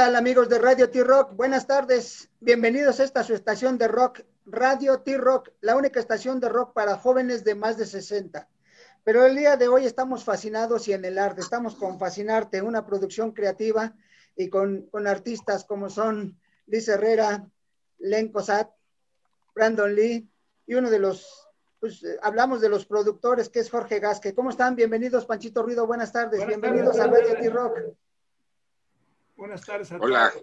tal amigos de Radio T-Rock? Buenas tardes, bienvenidos a esta su estación de rock, Radio T-Rock, la única estación de rock para jóvenes de más de 60. Pero el día de hoy estamos fascinados y en el arte, estamos con Fascinarte, una producción creativa y con, con artistas como son Liz Herrera, Len Cosat, Brandon Lee y uno de los, pues hablamos de los productores que es Jorge Gasque. ¿Cómo están? Bienvenidos, Panchito Ruido, buenas tardes, bienvenidos a Radio T-Rock. Buenas tardes a todos. Hola,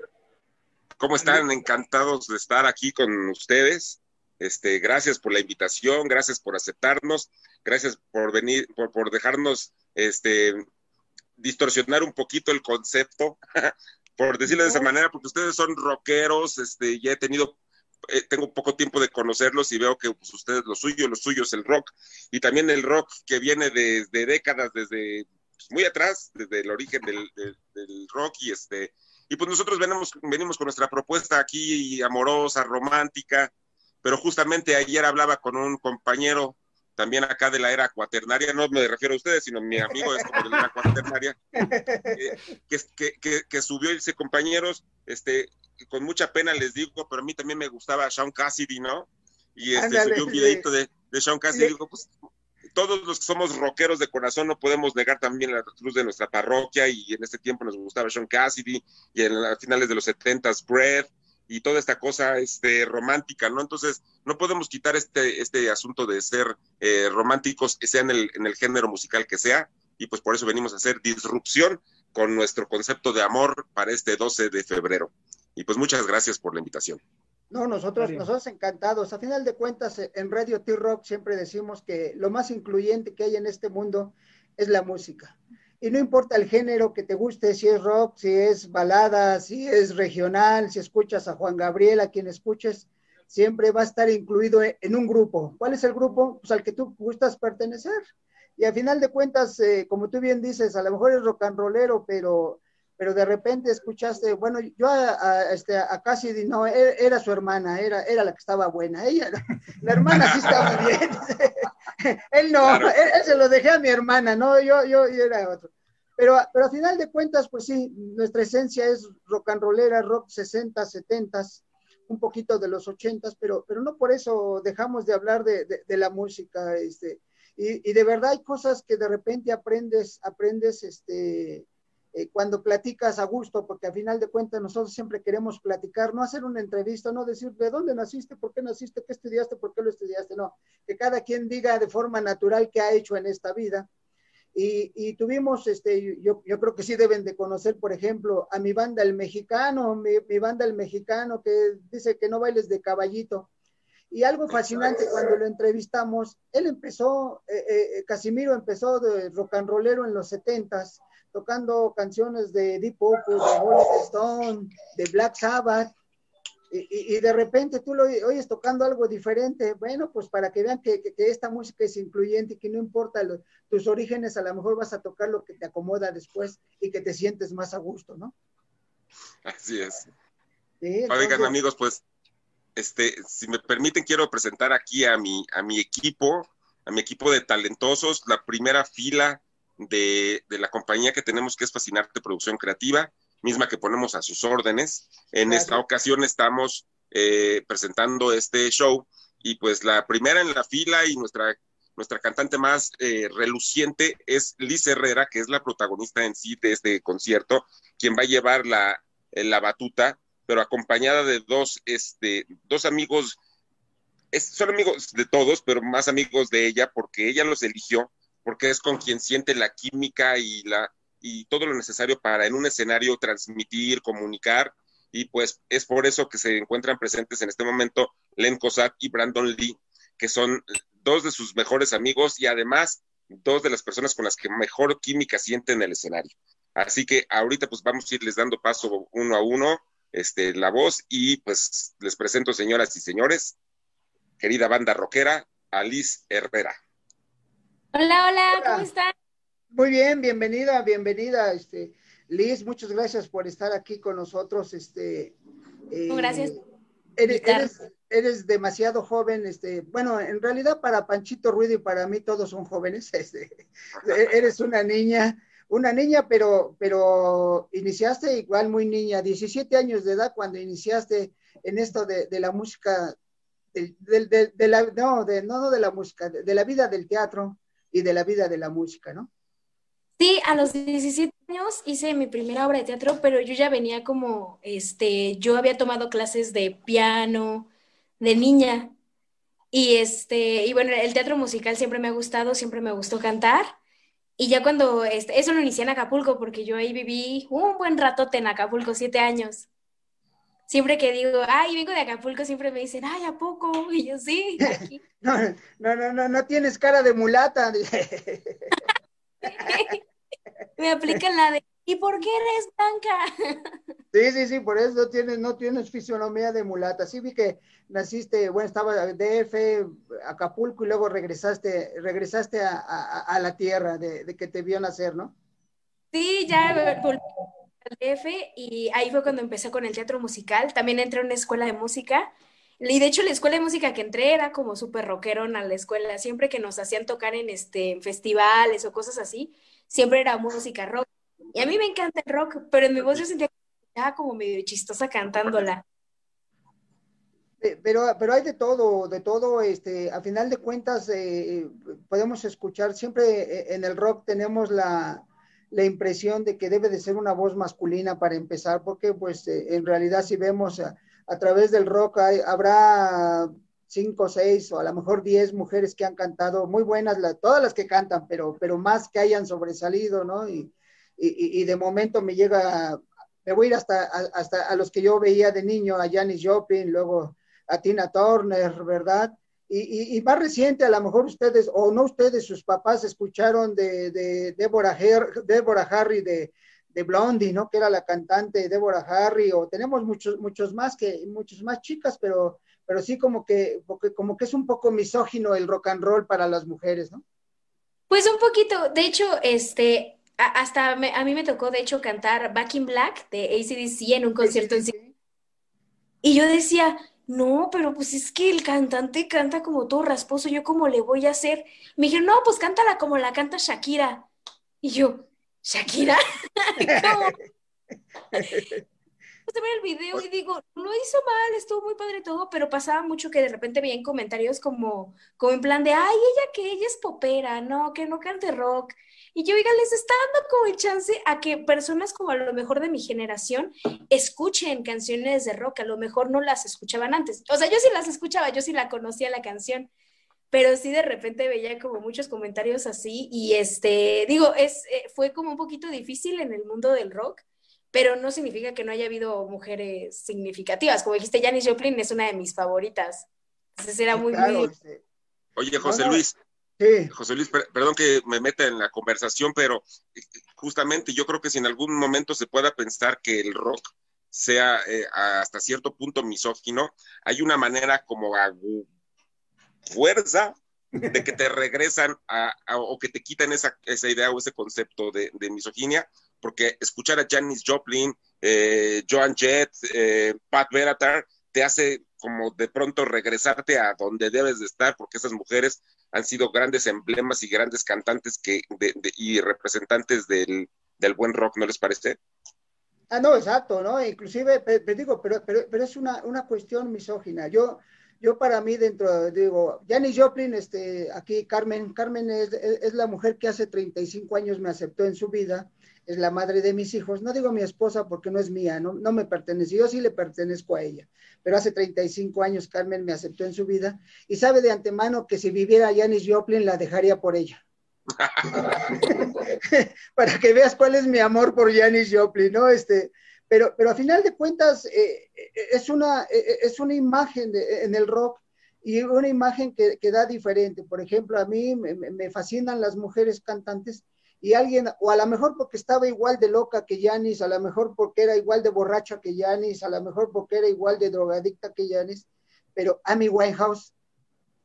¿cómo están? Encantados de estar aquí con ustedes. Este, gracias por la invitación, gracias por aceptarnos, gracias por venir, por, por dejarnos este, distorsionar un poquito el concepto, por decirlo de esa manera, porque ustedes son rockeros, este, ya he tenido, eh, tengo poco tiempo de conocerlos y veo que pues, ustedes lo suyo, lo suyo es el rock, y también el rock que viene desde décadas, desde pues, muy atrás, desde el origen del, rock y este, y pues nosotros venimos, venimos con nuestra propuesta aquí amorosa, romántica, pero justamente ayer hablaba con un compañero también acá de la era cuaternaria, no me refiero a ustedes, sino mi amigo es como de la era cuaternaria, que, que, subió y dice, compañeros, este, con mucha pena les digo, pero a mí también me gustaba Sean Cassidy, ¿no? Y este, subió un videito de, de Sean Cassidy, y digo, pues todos los que somos rockeros de corazón no podemos negar también la luz de nuestra parroquia y en este tiempo nos gustaba Sean Cassidy y en las finales de los 70s Breath y toda esta cosa este, romántica, ¿no? Entonces, no podemos quitar este, este asunto de ser eh, románticos, sea en el, en el género musical que sea, y pues por eso venimos a hacer disrupción con nuestro concepto de amor para este 12 de febrero. Y pues muchas gracias por la invitación. No, nosotros, nosotros encantados. A final de cuentas, eh, en Radio T-Rock siempre decimos que lo más incluyente que hay en este mundo es la música. Y no importa el género que te guste, si es rock, si es balada, si es regional, si escuchas a Juan Gabriel, a quien escuches, siempre va a estar incluido en un grupo. ¿Cuál es el grupo? Pues al que tú gustas pertenecer. Y a final de cuentas, eh, como tú bien dices, a lo mejor es rock and rollero, pero pero de repente escuchaste, bueno, yo a, este, a Cassidy no, e, era su hermana, era, era la que estaba buena, ella, la hermana sí estaba bien, él no, él, se lo dejé a mi hermana, no, yo, yo, yo era otro. Pero, pero a final de cuentas, pues sí, nuestra esencia es rock and rollera, rock 60, 70, un poquito de los 80, pero, pero no por eso dejamos de hablar de, de, de la música, este, y, y, de verdad hay cosas que de repente aprendes, aprendes, este, eh, cuando platicas a gusto, porque al final de cuentas nosotros siempre queremos platicar, no hacer una entrevista, no decir de dónde naciste, por qué naciste, qué estudiaste, por qué lo estudiaste, no, que cada quien diga de forma natural qué ha hecho en esta vida. Y, tuvimos, este, yo, yo, creo que sí deben de conocer, por ejemplo, a mi banda El Mexicano, mi, banda El Mexicano, que dice que no bailes de caballito. Y algo fascinante cuando lo entrevistamos, él empezó, eh, eh, Casimiro empezó de rock and rollero en los setentas, tocando canciones de Deep Purple, de Rolling Stone, de Black Sabbath, y, de repente tú lo oyes tocando algo diferente, bueno, pues para que vean que, esta música es incluyente y que no importa tus orígenes, a lo mejor vas a tocar lo que te acomoda después y que te sientes más a gusto, ¿no? Así es. Oigan, amigos, pues, este, si me permiten, quiero presentar aquí a mi, a mi equipo, a mi equipo de talentosos, la primera fila de, la compañía que tenemos que es Fascinarte Producción Creativa, misma que ponemos a sus órdenes. En esta ocasión estamos eh, presentando este show y pues la primera en la fila y nuestra, nuestra cantante más eh, reluciente es Liz Herrera, que es la protagonista en sí de este concierto, quien va a llevar la, la batuta, pero acompañada de dos, este, dos amigos, son amigos de todos, pero más amigos de ella, porque ella los eligió porque es con quien siente la química y, la, y todo lo necesario para en un escenario transmitir, comunicar, y pues es por eso que se encuentran presentes en este momento Len Cossack y Brandon Lee, que son dos de sus mejores amigos y además dos de las personas con las que mejor química sienten en el escenario. Así que ahorita pues vamos a irles dando paso uno a uno este, la voz y pues les presento, señoras y señores, querida banda rockera, Alice Herrera. Hola, hola, ¿cómo están? Muy bien, bienvenida, bienvenida, este, Liz, muchas gracias por estar aquí con nosotros, este. Eh, gracias. Eres, eres, demasiado joven, este, bueno, en realidad para Panchito Ruido y para mí todos son jóvenes, este, e-, eres una niña una niña, pero, pero iniciaste igual muy niña, 17 años de edad cuando iniciaste en esto de, la música, de, la, no, de, no, de la música, de, la vida del teatro y de la vida de la música, ¿no? Sí, a los 17 años hice mi primera obra de teatro, pero yo ya venía como, este, yo había tomado clases de piano, de niña, y este, y bueno, el teatro musical siempre me ha gustado, siempre me gustó cantar. Y ya cuando, este, eso lo inicié en Acapulco, porque yo ahí viví un buen ratote en Acapulco, siete años. Siempre que digo, ay, vengo de Acapulco, siempre me dicen, ay, ¿a poco? Y yo, sí, aquí. no, no, no, no, no tienes cara de mulata. me aplican la de, ¿y por qué eres blanca? Sí, sí, sí, por eso no tienes, no tienes fisionomía de mulata. Sí vi que naciste, bueno, estaba DF, Acapulco y luego regresaste, regresaste a, la tierra de, que te vio nacer, ¿no? Sí, ya volví al y ahí fue cuando empecé con el teatro musical. También entré a una escuela de música. Y de hecho la escuela de música que entré era como súper rockerona la escuela. Siempre que nos hacían tocar en, este, festivales o cosas así, siempre era música rock. Y a mí me encanta el rock, pero en mi voz yo sentía como medio chistosa cantándola. Eh, pero, pero hay de todo, de todo, este, a final de cuentas eh, podemos escuchar, siempre eh, en el rock tenemos la, la, impresión de que debe de ser una voz masculina para empezar, porque pues en realidad si vemos a, través del rock hay, habrá cinco, seis o a lo mejor diez mujeres que han cantado, muy buenas, todas las que cantan, pero, pero más que hayan sobresalido, ¿no? Y, y, y de momento me llega me voy a ir hasta, hasta a los que yo veía de niño, a Janis Joplin, luego a Tina Turner, ¿verdad? Y, más reciente, a lo mejor ustedes, o no ustedes, sus papás escucharon de, de Deborah, Harry de, de, Blondie, ¿no? Que era la cantante Deborah Harry, o tenemos muchos, muchos más que, muchos más chicas, pero, pero sí como que, como que es un poco misógino el rock and roll para las mujeres, ¿no? Pues un poquito, de hecho, este, hasta a mí me tocó, de hecho, cantar Back in Black de ACDC en un concierto en sí. Y yo decía, no, pero pues es que el cantante canta como todo rasposo, ¿yo cómo le voy a hacer? Me dijeron, no, pues cántala como la canta Shakira. Y yo, ¿Shakira? de ver el video y digo, no hizo mal, estuvo muy padre todo, pero pasaba mucho que de repente veían comentarios como, como en plan de, ay, ella que ella es popera, no, que no cante rock. Y yo, oiga, les está dando como el chance a que personas como a lo mejor de mi generación escuchen canciones de rock, a lo mejor no las escuchaban antes. O sea, yo sí las escuchaba, yo sí la conocía la canción, pero sí de repente veía como muchos comentarios así y este, digo, es, eh, fue como un poquito difícil en el mundo del rock pero no significa que no haya habido mujeres significativas. Como dijiste, Janis Joplin es una de mis favoritas. Entonces era muy, muy... Oye, José Luis. Sí. José Luis, perdón que me meta en la conversación, pero eh, justamente yo creo que si en algún momento se pueda pensar que el rock sea eh, hasta cierto punto misógino, hay una manera como a fuerza de que te regresan a, o que te quitan esa, esa idea o ese concepto de, de misoginia porque escuchar a Janis Joplin, eh, Joan Jett, eh, Pat Benatar, te hace como de pronto regresarte a donde debes de estar, porque esas mujeres han sido grandes emblemas y grandes cantantes que, y representantes del, buen rock, ¿no les parece? Ah, no, exacto, ¿no? Inclusive, te digo, pero, pero, pero es una, una cuestión misógina. Yo, yo para mí dentro, digo, Janis Joplin, este, aquí Carmen, Carmen es, es, la mujer que hace 35 años me aceptó en su vida es la madre de mis hijos. No digo mi esposa porque no es mía, no, no me pertenece, yo sí le pertenezco a ella. Pero hace 35 años Carmen me aceptó en su vida y sabe de antemano que si viviera Janis Joplin la dejaría por ella. Para que veas cuál es mi amor por Janis Joplin, ¿no? Este, pero, pero a final de cuentas eh, eh, es, una, eh, es una imagen en el rock y una imagen que, que, da diferente. Por ejemplo, a mí me fascinan las mujeres cantantes y alguien, o a lo mejor porque estaba igual de loca que Yanis, a lo mejor porque era igual de borracha que Yanis, a lo mejor porque era igual de drogadicta que Yanis, pero Amy Winehouse,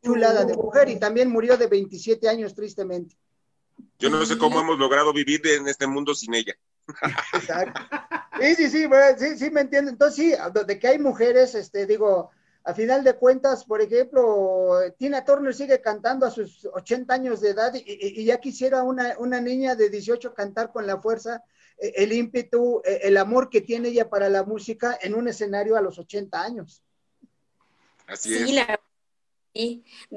chulada de mujer, y también murió de 27 años tristemente. Yo no sé cómo hemos logrado vivir en este mundo sin ella. Exacto. Sí, sí, sí, sí, sí, me entiendo. Entonces, sí, de que hay mujeres, este, digo, a final de cuentas, por ejemplo, Tina Turner sigue cantando a sus 80 años de edad y, ya quisiera una, una, niña de 18 cantar con la fuerza, eh, el ímpetu, eh, el amor que tiene ella para la música en un escenario a los 80 años. Así es. La...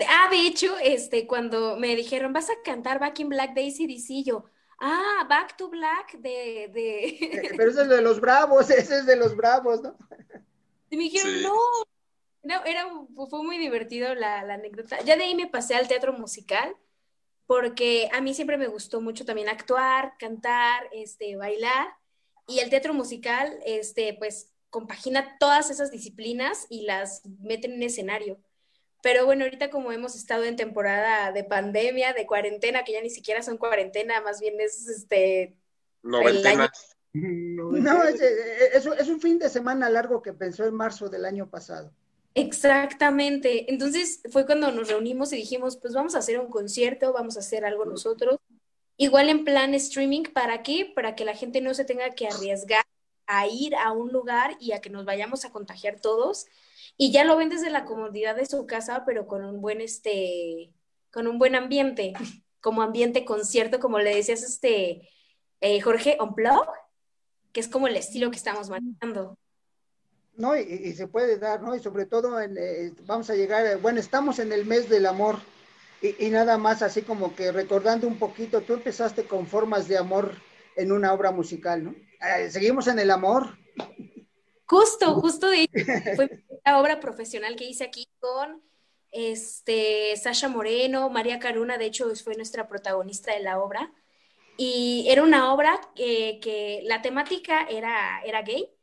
Ah, de hecho, este, cuando me dijeron, vas a cantar Back in Black Daisy DC, yo, ah, Back to Black de... de... Eh, pero ese es de los bravos, ese es de los bravos, ¿no? Y me dijeron, no, no, era, fue muy divertido la, anécdota. Ya de ahí me pasé al teatro musical, porque a mí siempre me gustó mucho también actuar, cantar, este, bailar, y el teatro musical, este, pues, compagina todas esas disciplinas y las mete en escenario. Pero bueno, ahorita como hemos estado en temporada de pandemia, de cuarentena, que ya ni siquiera son cuarentena, más bien es este... Noventena. No, es, es, un fin de semana largo que pensó en marzo del año pasado. Exactamente. Entonces fue cuando nos reunimos y dijimos, pues vamos a hacer un concierto, vamos a hacer algo nosotros. Igual en plan streaming, ¿para qué? Para que la gente no se tenga que arriesgar a ir a un lugar y a que nos vayamos a contagiar todos. Y ya lo ven desde la comodidad de su casa, pero con un buen, este, con un buen ambiente, como ambiente concierto, como le decías, este, eh, Jorge, on blog, que es como el estilo que estamos manejando. ¿No? Y, se puede dar, ¿no? Y sobre todo, eh, vamos a llegar, eh, bueno, estamos en el mes del amor y, nada más así como que recordando un poquito, tú empezaste con formas de amor en una obra musical, ¿no? Eh, seguimos en el amor. Justo, justo de fue la obra profesional que hice aquí con este Sasha Moreno, María Caruna, de hecho fue nuestra protagonista de la obra. Y era una obra que, que la temática era, era gay,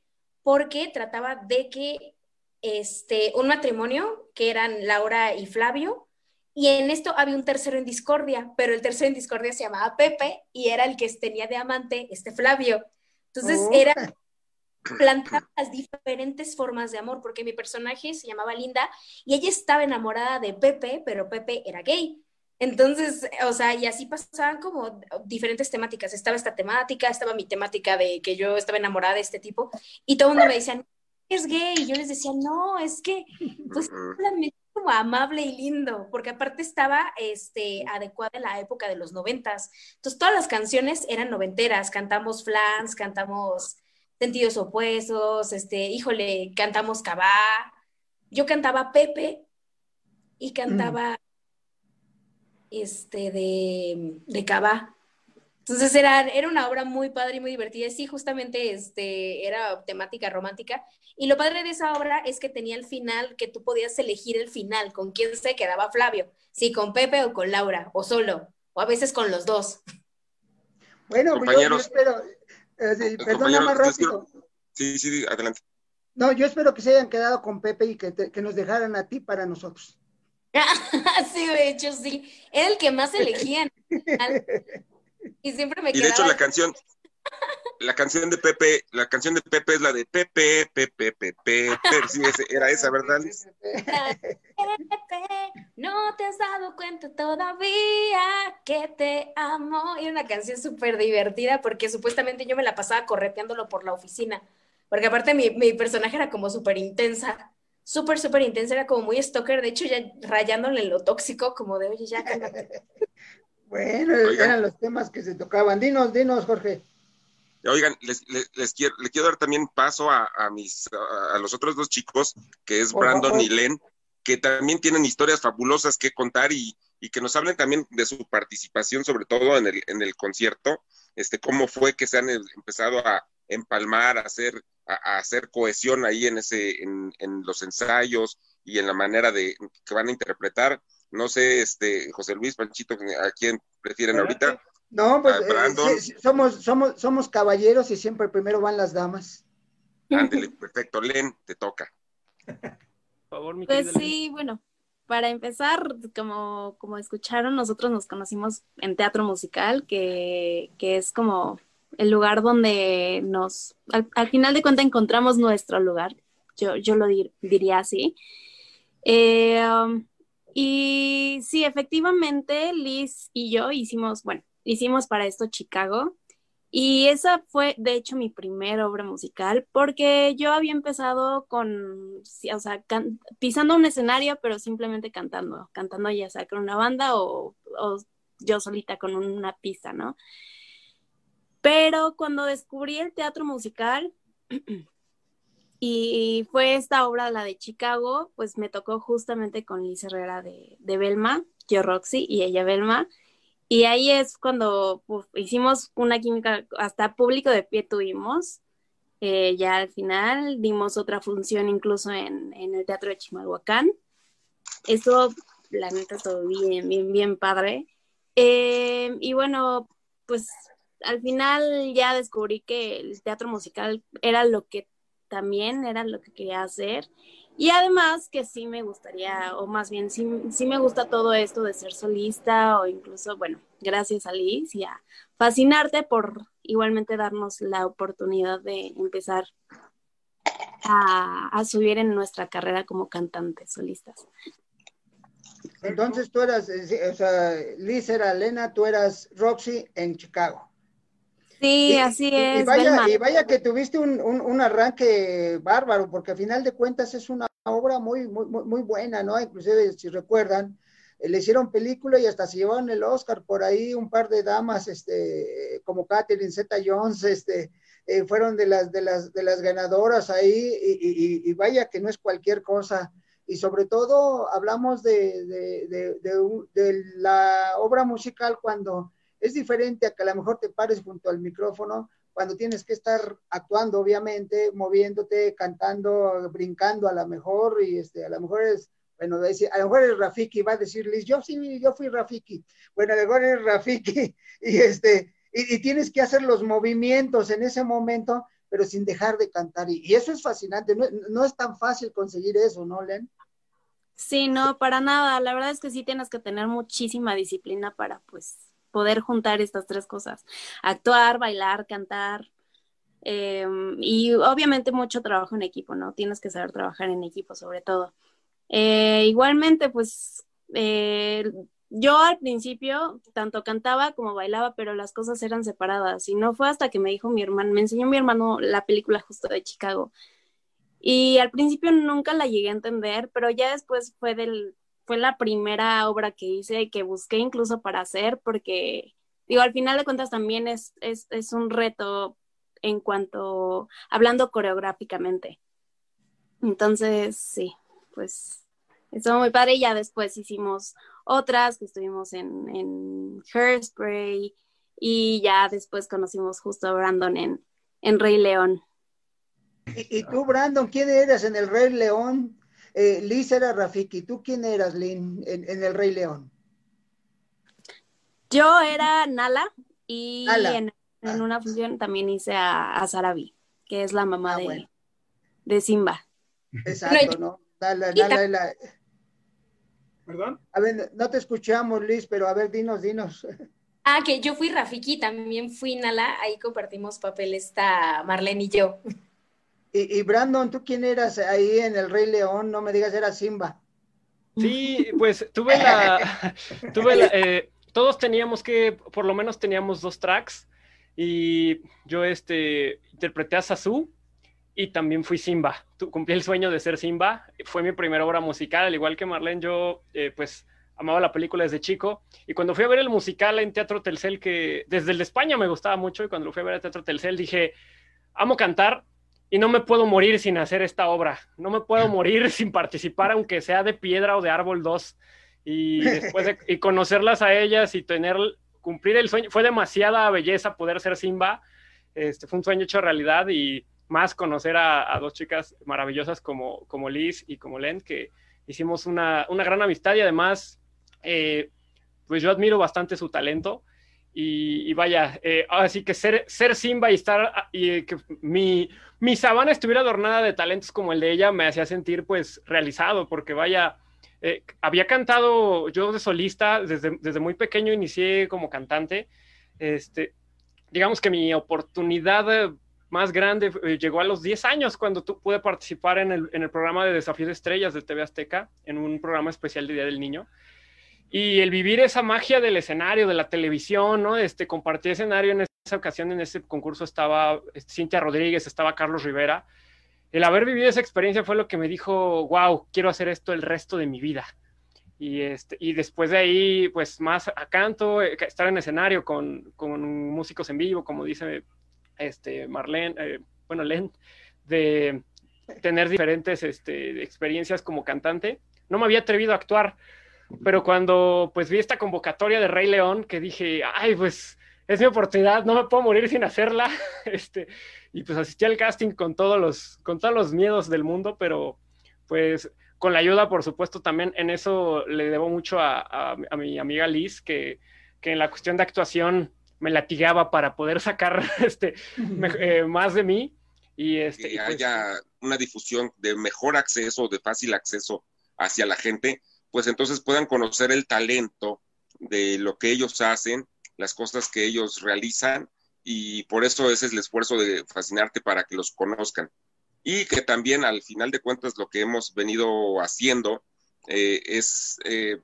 porque trataba de que este, un matrimonio, que eran Laura y Flavio, y en esto había un tercero en discordia, pero el tercero en discordia se llamaba Pepe y era el que tenía de amante este Flavio. Entonces oh. era plantar las diferentes formas de amor, porque mi personaje se llamaba Linda y ella estaba enamorada de Pepe, pero Pepe era gay. Entonces, o sea, y así pasaban como diferentes temáticas. Estaba esta temática, estaba mi temática de que yo estaba enamorada de este tipo, y todo el mundo me decía, es gay, y yo les decía, no, es que, pues, como amable y lindo, porque aparte estaba este, adecuada en la época de los noventas. Entonces, todas las canciones eran noventeras, cantamos flans, cantamos sentidos opuestos, este, híjole, cantamos cabá. Yo cantaba Pepe y cantaba este, de, de Cava. Entonces era, era una obra muy padre y muy divertida. Sí, justamente este, era temática romántica. Y lo padre de esa obra es que tenía el final, que tú podías elegir el final, con quién se quedaba Flavio. Si con Pepe o con Laura, o solo, o a veces con los dos. Bueno, pues yo, espero, eh, perdona más rápido. Sí, sí, adelante. No, yo espero que se hayan quedado con Pepe y que, que nos dejaran a ti para nosotros. sí, de hecho, sí. Era el que más elegían. Y siempre me Y de hecho la canción, la canción de Pepe, la canción de Pepe es la de Pepe, Pepe, Pepe, Pepe. Sí, era esa, ¿verdad? Pepe, no te has dado cuenta todavía que te amo. Y una canción súper divertida porque supuestamente yo me la pasaba correteándolo por la oficina. Porque aparte mi, mi personaje era como súper intensa súper, súper intensa, era como muy stalker, de hecho ya rayándole lo tóxico, como de, oye, ya bueno, eran los temas que se tocaban. Dinos, dinos, Jorge. Oigan, les, les, quiero, les quiero dar también paso a, a mis, a, los otros dos chicos, que es Brandon y Len, que también tienen historias fabulosas que contar y, y, que nos hablen también de su participación, sobre todo en el, en el concierto, este, cómo fue que se han empezado a empalmar, hacer a, hacer cohesión ahí en ese, en, en, los ensayos y en la manera de que van a interpretar. No sé, este, José Luis Panchito, ¿a quién prefieren ahorita? No, pues eh, somos, somos, somos caballeros y siempre primero van las damas. Ándele, perfecto. Len, te toca. Por favor, mi Pues sí, bueno, para empezar, como, como escucharon, nosotros nos conocimos en teatro musical, que, que es como el lugar donde nos, al, final de cuentas, encontramos nuestro lugar. Yo, yo lo diría así. Eh, um, y sí, efectivamente, Liz y yo hicimos, bueno, hicimos para esto Chicago. Y esa fue, de hecho, mi primera obra musical, porque yo había empezado con, o sea, pisando un escenario, pero simplemente cantando, cantando ya sea con una banda o, o yo solita con una pista, ¿no? Pero cuando descubrí el teatro musical, y fue esta obra, la de Chicago, pues me tocó justamente con Liz Herrera de, de Belma, yo Roxy y ella Belma, y ahí es cuando hicimos una química, hasta público de pie tuvimos. Eh, ya al final dimos otra función incluso en, el Teatro de Chimalhuacán. Eso, la neta, todo bien, bien, padre. Eh, y bueno, pues al final ya descubrí que el teatro musical era lo que también era lo que quería hacer. Y además que sí me gustaría, o más bien sí, me gusta todo esto de ser solista o incluso, bueno, gracias a Liz y a Fascinarte por igualmente darnos la oportunidad de empezar a, subir en nuestra carrera como cantantes solistas. Entonces tú eras, eh, o sea, Liz era Lena, tú eras Roxy en Chicago. Sí, así es. Y vaya, que tuviste un, arranque bárbaro, porque a final de cuentas es una obra muy, muy, muy buena, ¿no? Inclusive, si recuerdan, eh, le hicieron película y hasta se llevaron el Oscar por ahí un par de damas, este, como Catherine Zeta Jones, este, eh, fueron de las, de las, de las ganadoras ahí, y, vaya que no es cualquier cosa. Y sobre todo hablamos de, de la obra musical cuando es diferente a que a lo mejor te pares junto al micrófono cuando tienes que estar actuando, obviamente, moviéndote, cantando, brincando a lo mejor, y este, a lo mejor es, bueno, a lo mejor es Rafiki, va a decir Liz, yo sí, yo fui Rafiki, bueno, a lo mejor es Rafiki, y este, y, tienes que hacer los movimientos en ese momento, pero sin dejar de cantar, y, eso es fascinante, no, no, es tan fácil conseguir eso, ¿no, Len? Sí, no, para nada, la verdad es que sí tienes que tener muchísima disciplina para, pues, poder juntar estas tres cosas, actuar, bailar, cantar. Em, y obviamente mucho trabajo en equipo, ¿no? Tienes que saber trabajar en equipo sobre todo. Eh, igualmente, pues eh, yo al principio tanto cantaba como bailaba, pero las cosas eran separadas. Y no fue hasta que me dijo mi hermano, me enseñó mi hermano la película justo de Chicago. Y al principio nunca la llegué a entender, pero ya después fue del, fue la primera obra que hice, que busqué incluso para hacer, porque, digo, al final de cuentas también es, es, es un reto en cuanto, hablando coreográficamente. Entonces, sí, pues estuvo muy padre y ya después hicimos otras que estuvimos en, en Hairspray y ya después conocimos justo a Brandon en, en Rey León. ¿Y, ¿Y, tú, Brandon, quién eres en el Rey León? Eh, Liz era Rafiki. ¿Tú quién eras, Lynn, en, El Rey León? Yo era Nala y En, ah. una función también hice a, a Sarabi, que es la mamá ah, de, Simba. Exacto, ¿no? Nala, Nala, ¿Perdón? A ver, no te escuchamos, Liz, pero a ver, dinos, dinos. Ah, que yo fui Rafiki, también fui Nala, ahí compartimos papel esta Marlene y yo. Y, Brandon, ¿tú quién eras ahí en El Rey León? No me digas, era Simba. Sí, pues tuve la, tuve la, eh, todos teníamos que, por lo menos teníamos dos tracks y yo este, interpreté a Sasu y también fui Simba. cumplí el sueño de ser Simba, fue mi primera obra musical, al igual que Marlene, yo eh, pues amaba la película desde chico y cuando fui a ver el musical en Teatro Telcel, que desde el de España me gustaba mucho y cuando lo fui a ver a Teatro Telcel dije, amo cantar, y no me puedo morir sin hacer esta obra, no me puedo morir sin participar, aunque sea de piedra o de árbol 2, y después de y conocerlas a ellas y tener, cumplir el sueño, fue demasiada belleza poder ser Simba, este, fue un sueño hecho realidad y más conocer a, dos chicas maravillosas como, como Liz y como Len, que hicimos una, una gran amistad y además, eh, pues yo admiro bastante su talento. Y, vaya, eh, así que ser, ser Simba y estar, y que mi, mi sabana estuviera adornada de talentos como el de ella me hacía sentir pues realizado, porque vaya, eh, había cantado yo de solista, desde, desde, muy pequeño inicié como cantante, este, digamos que mi oportunidad más grande eh, llegó a los 10 años cuando tú pude participar en el, en el programa de Desafío de Estrellas de TV Azteca, en un programa especial de Día del Niño. Y el vivir esa magia del escenario, de la televisión, ¿no? Este, compartir escenario en esa ocasión en ese concurso estaba este, Cintia Rodríguez, estaba Carlos Rivera. El haber vivido esa experiencia fue lo que me dijo, wow, quiero hacer esto el resto de mi vida. Y, este, y después de ahí, pues más a canto, eh, estar en escenario con, con músicos en vivo, como dice este, Marlene, eh, bueno, Len, de tener diferentes este, experiencias como cantante. No me había atrevido a actuar, pero cuando pues vi esta convocatoria de Rey León, que dije, ay, pues es mi oportunidad, no me puedo morir sin hacerla, este, y pues asistí al casting con todos los, con todos los miedos del mundo, pero pues con la ayuda, por supuesto, también en eso le debo mucho a, mi amiga Liz, que, que, en la cuestión de actuación me latigaba para poder sacar este, eh, más de mí. Y este, que pues haya una difusión de mejor acceso, de fácil acceso hacia la gente, pues entonces puedan conocer el talento de lo que ellos hacen, las cosas que ellos realizan, y por eso ese es el esfuerzo de fascinarte para que los conozcan. Y que también al final de cuentas lo que hemos venido haciendo eh, es eh,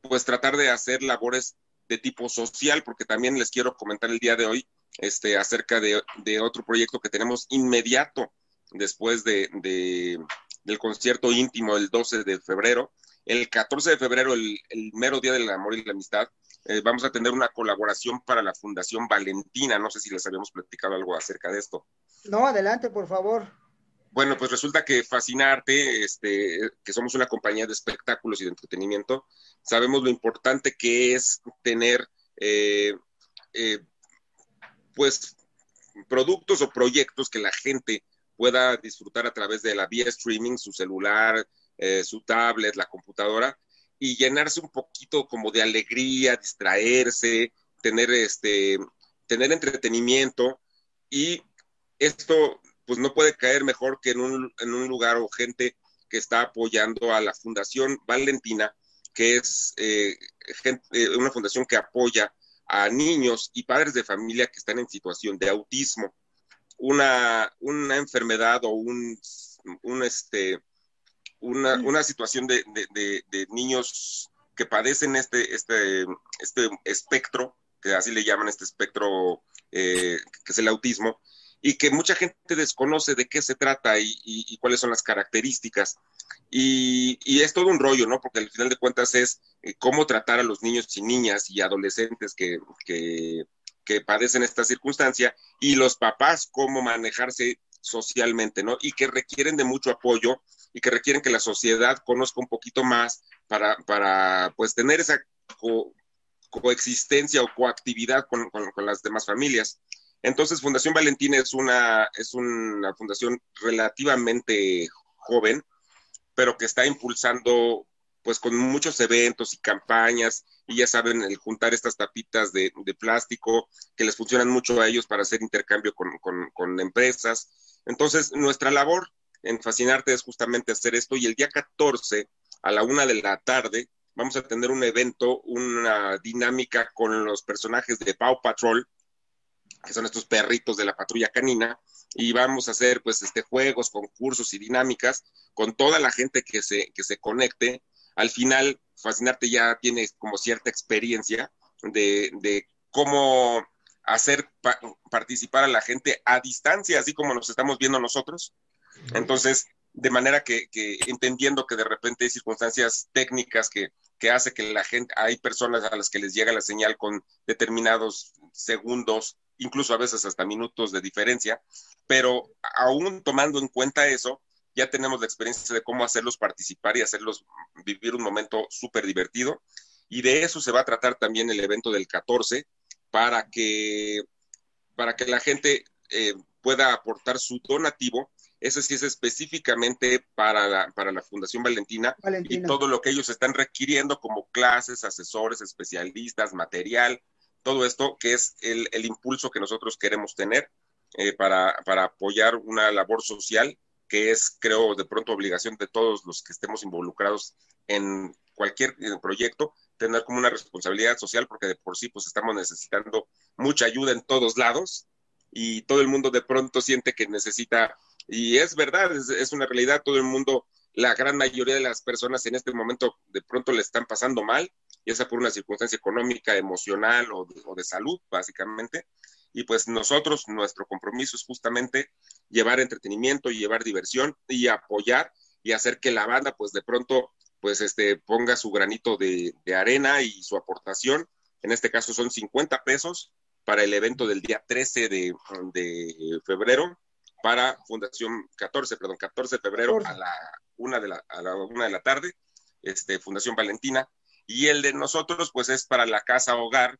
pues tratar de hacer labores de tipo social, porque también les quiero comentar el día de hoy este, acerca de, otro proyecto que tenemos inmediato después de, del concierto íntimo el 12 de febrero. El 14 de febrero, el, mero día del amor y la amistad, eh, vamos a tener una colaboración para la Fundación Valentina. No sé si les habíamos platicado algo acerca de esto. No, adelante, por favor. Bueno, pues resulta que Fascinarte, este, que somos una compañía de espectáculos y de entretenimiento, sabemos lo importante que es tener eh, eh, pues productos o proyectos que la gente pueda disfrutar a través de la vía streaming, su celular, eh, su tablet, la computadora, y llenarse un poquito como de alegría, distraerse, tener este, tener entretenimiento, y esto pues no puede caer mejor que en un, en un lugar o gente que está apoyando a la Fundación Valentina, que es eh, eh, una fundación que apoya a niños y padres de familia que están en situación de autismo. Una, una enfermedad o un, un este, una, una situación de, de, de, niños que padecen este, este, este espectro, que así le llaman este espectro, eh, que es el autismo, y que mucha gente desconoce de qué se trata y, y, cuáles son las características. Y, y, es todo un rollo, ¿no? Porque al final de cuentas es eh, cómo tratar a los niños y niñas y adolescentes que, que, que, padecen esta circunstancia y los papás cómo manejarse socialmente, ¿no? Y que requieren de mucho apoyo y que requieren que la sociedad conozca un poquito más para, para pues, tener esa coexistencia o coactividad con, con, las demás familias. Entonces, Fundación Valentín es una, es una fundación relativamente joven, pero que está impulsando pues con muchos eventos y campañas, y ya saben, el juntar estas tapitas de, plástico que les funcionan mucho a ellos para hacer intercambio con, empresas. Entonces, nuestra labor en Fascinarte es justamente hacer esto, y el día 14 a la una de la tarde vamos a tener un evento, una dinámica con los personajes de Pau Patrol, que son estos perritos de la patrulla canina, y vamos a hacer pues este juegos, concursos y dinámicas con toda la gente que se, que se conecte. Al final, Fascinarte ya tiene como cierta experiencia de, de cómo hacer participar a la gente a distancia, así como nos estamos viendo nosotros. Entonces, de manera que, que, entendiendo que de repente hay circunstancias técnicas que, que hace que la gente, hay personas a las que les llega la señal con determinados segundos incluso a veces hasta minutos de diferencia, pero aún tomando en cuenta eso, ya tenemos la experiencia de cómo hacerlos participar y hacerlos vivir un momento súper divertido. Y de eso se va a tratar también el evento del 14 para que, para que la gente eh, pueda aportar su donativo. Ese sí es específicamente para la, para la Fundación Valentina, Valentina, y todo lo que ellos están requiriendo como clases, asesores, especialistas, material, todo esto que es el, el impulso que nosotros queremos tener eh, para, para, apoyar una labor social que es, creo, de pronto obligación de todos los que estemos involucrados en cualquier proyecto, tener como una responsabilidad social, porque de por sí pues estamos necesitando mucha ayuda en todos lados y todo el mundo de pronto siente que necesita, y es verdad, es, es una realidad, todo el mundo, la gran mayoría de las personas en este momento de pronto le están pasando mal ya sea por una circunstancia económica, emocional o de, salud, básicamente. Y pues nosotros, nuestro compromiso es justamente llevar entretenimiento y llevar diversión y apoyar y hacer que la banda pues de pronto pues este ponga su granito de, arena y su aportación. En este caso son 50 pesos para el evento del día 13 de, febrero para Fundación 14, perdón, 14 de febrero a la una de la, a la una de la tarde, este, Fundación Valentina. Y el de nosotros, pues es para la casa hogar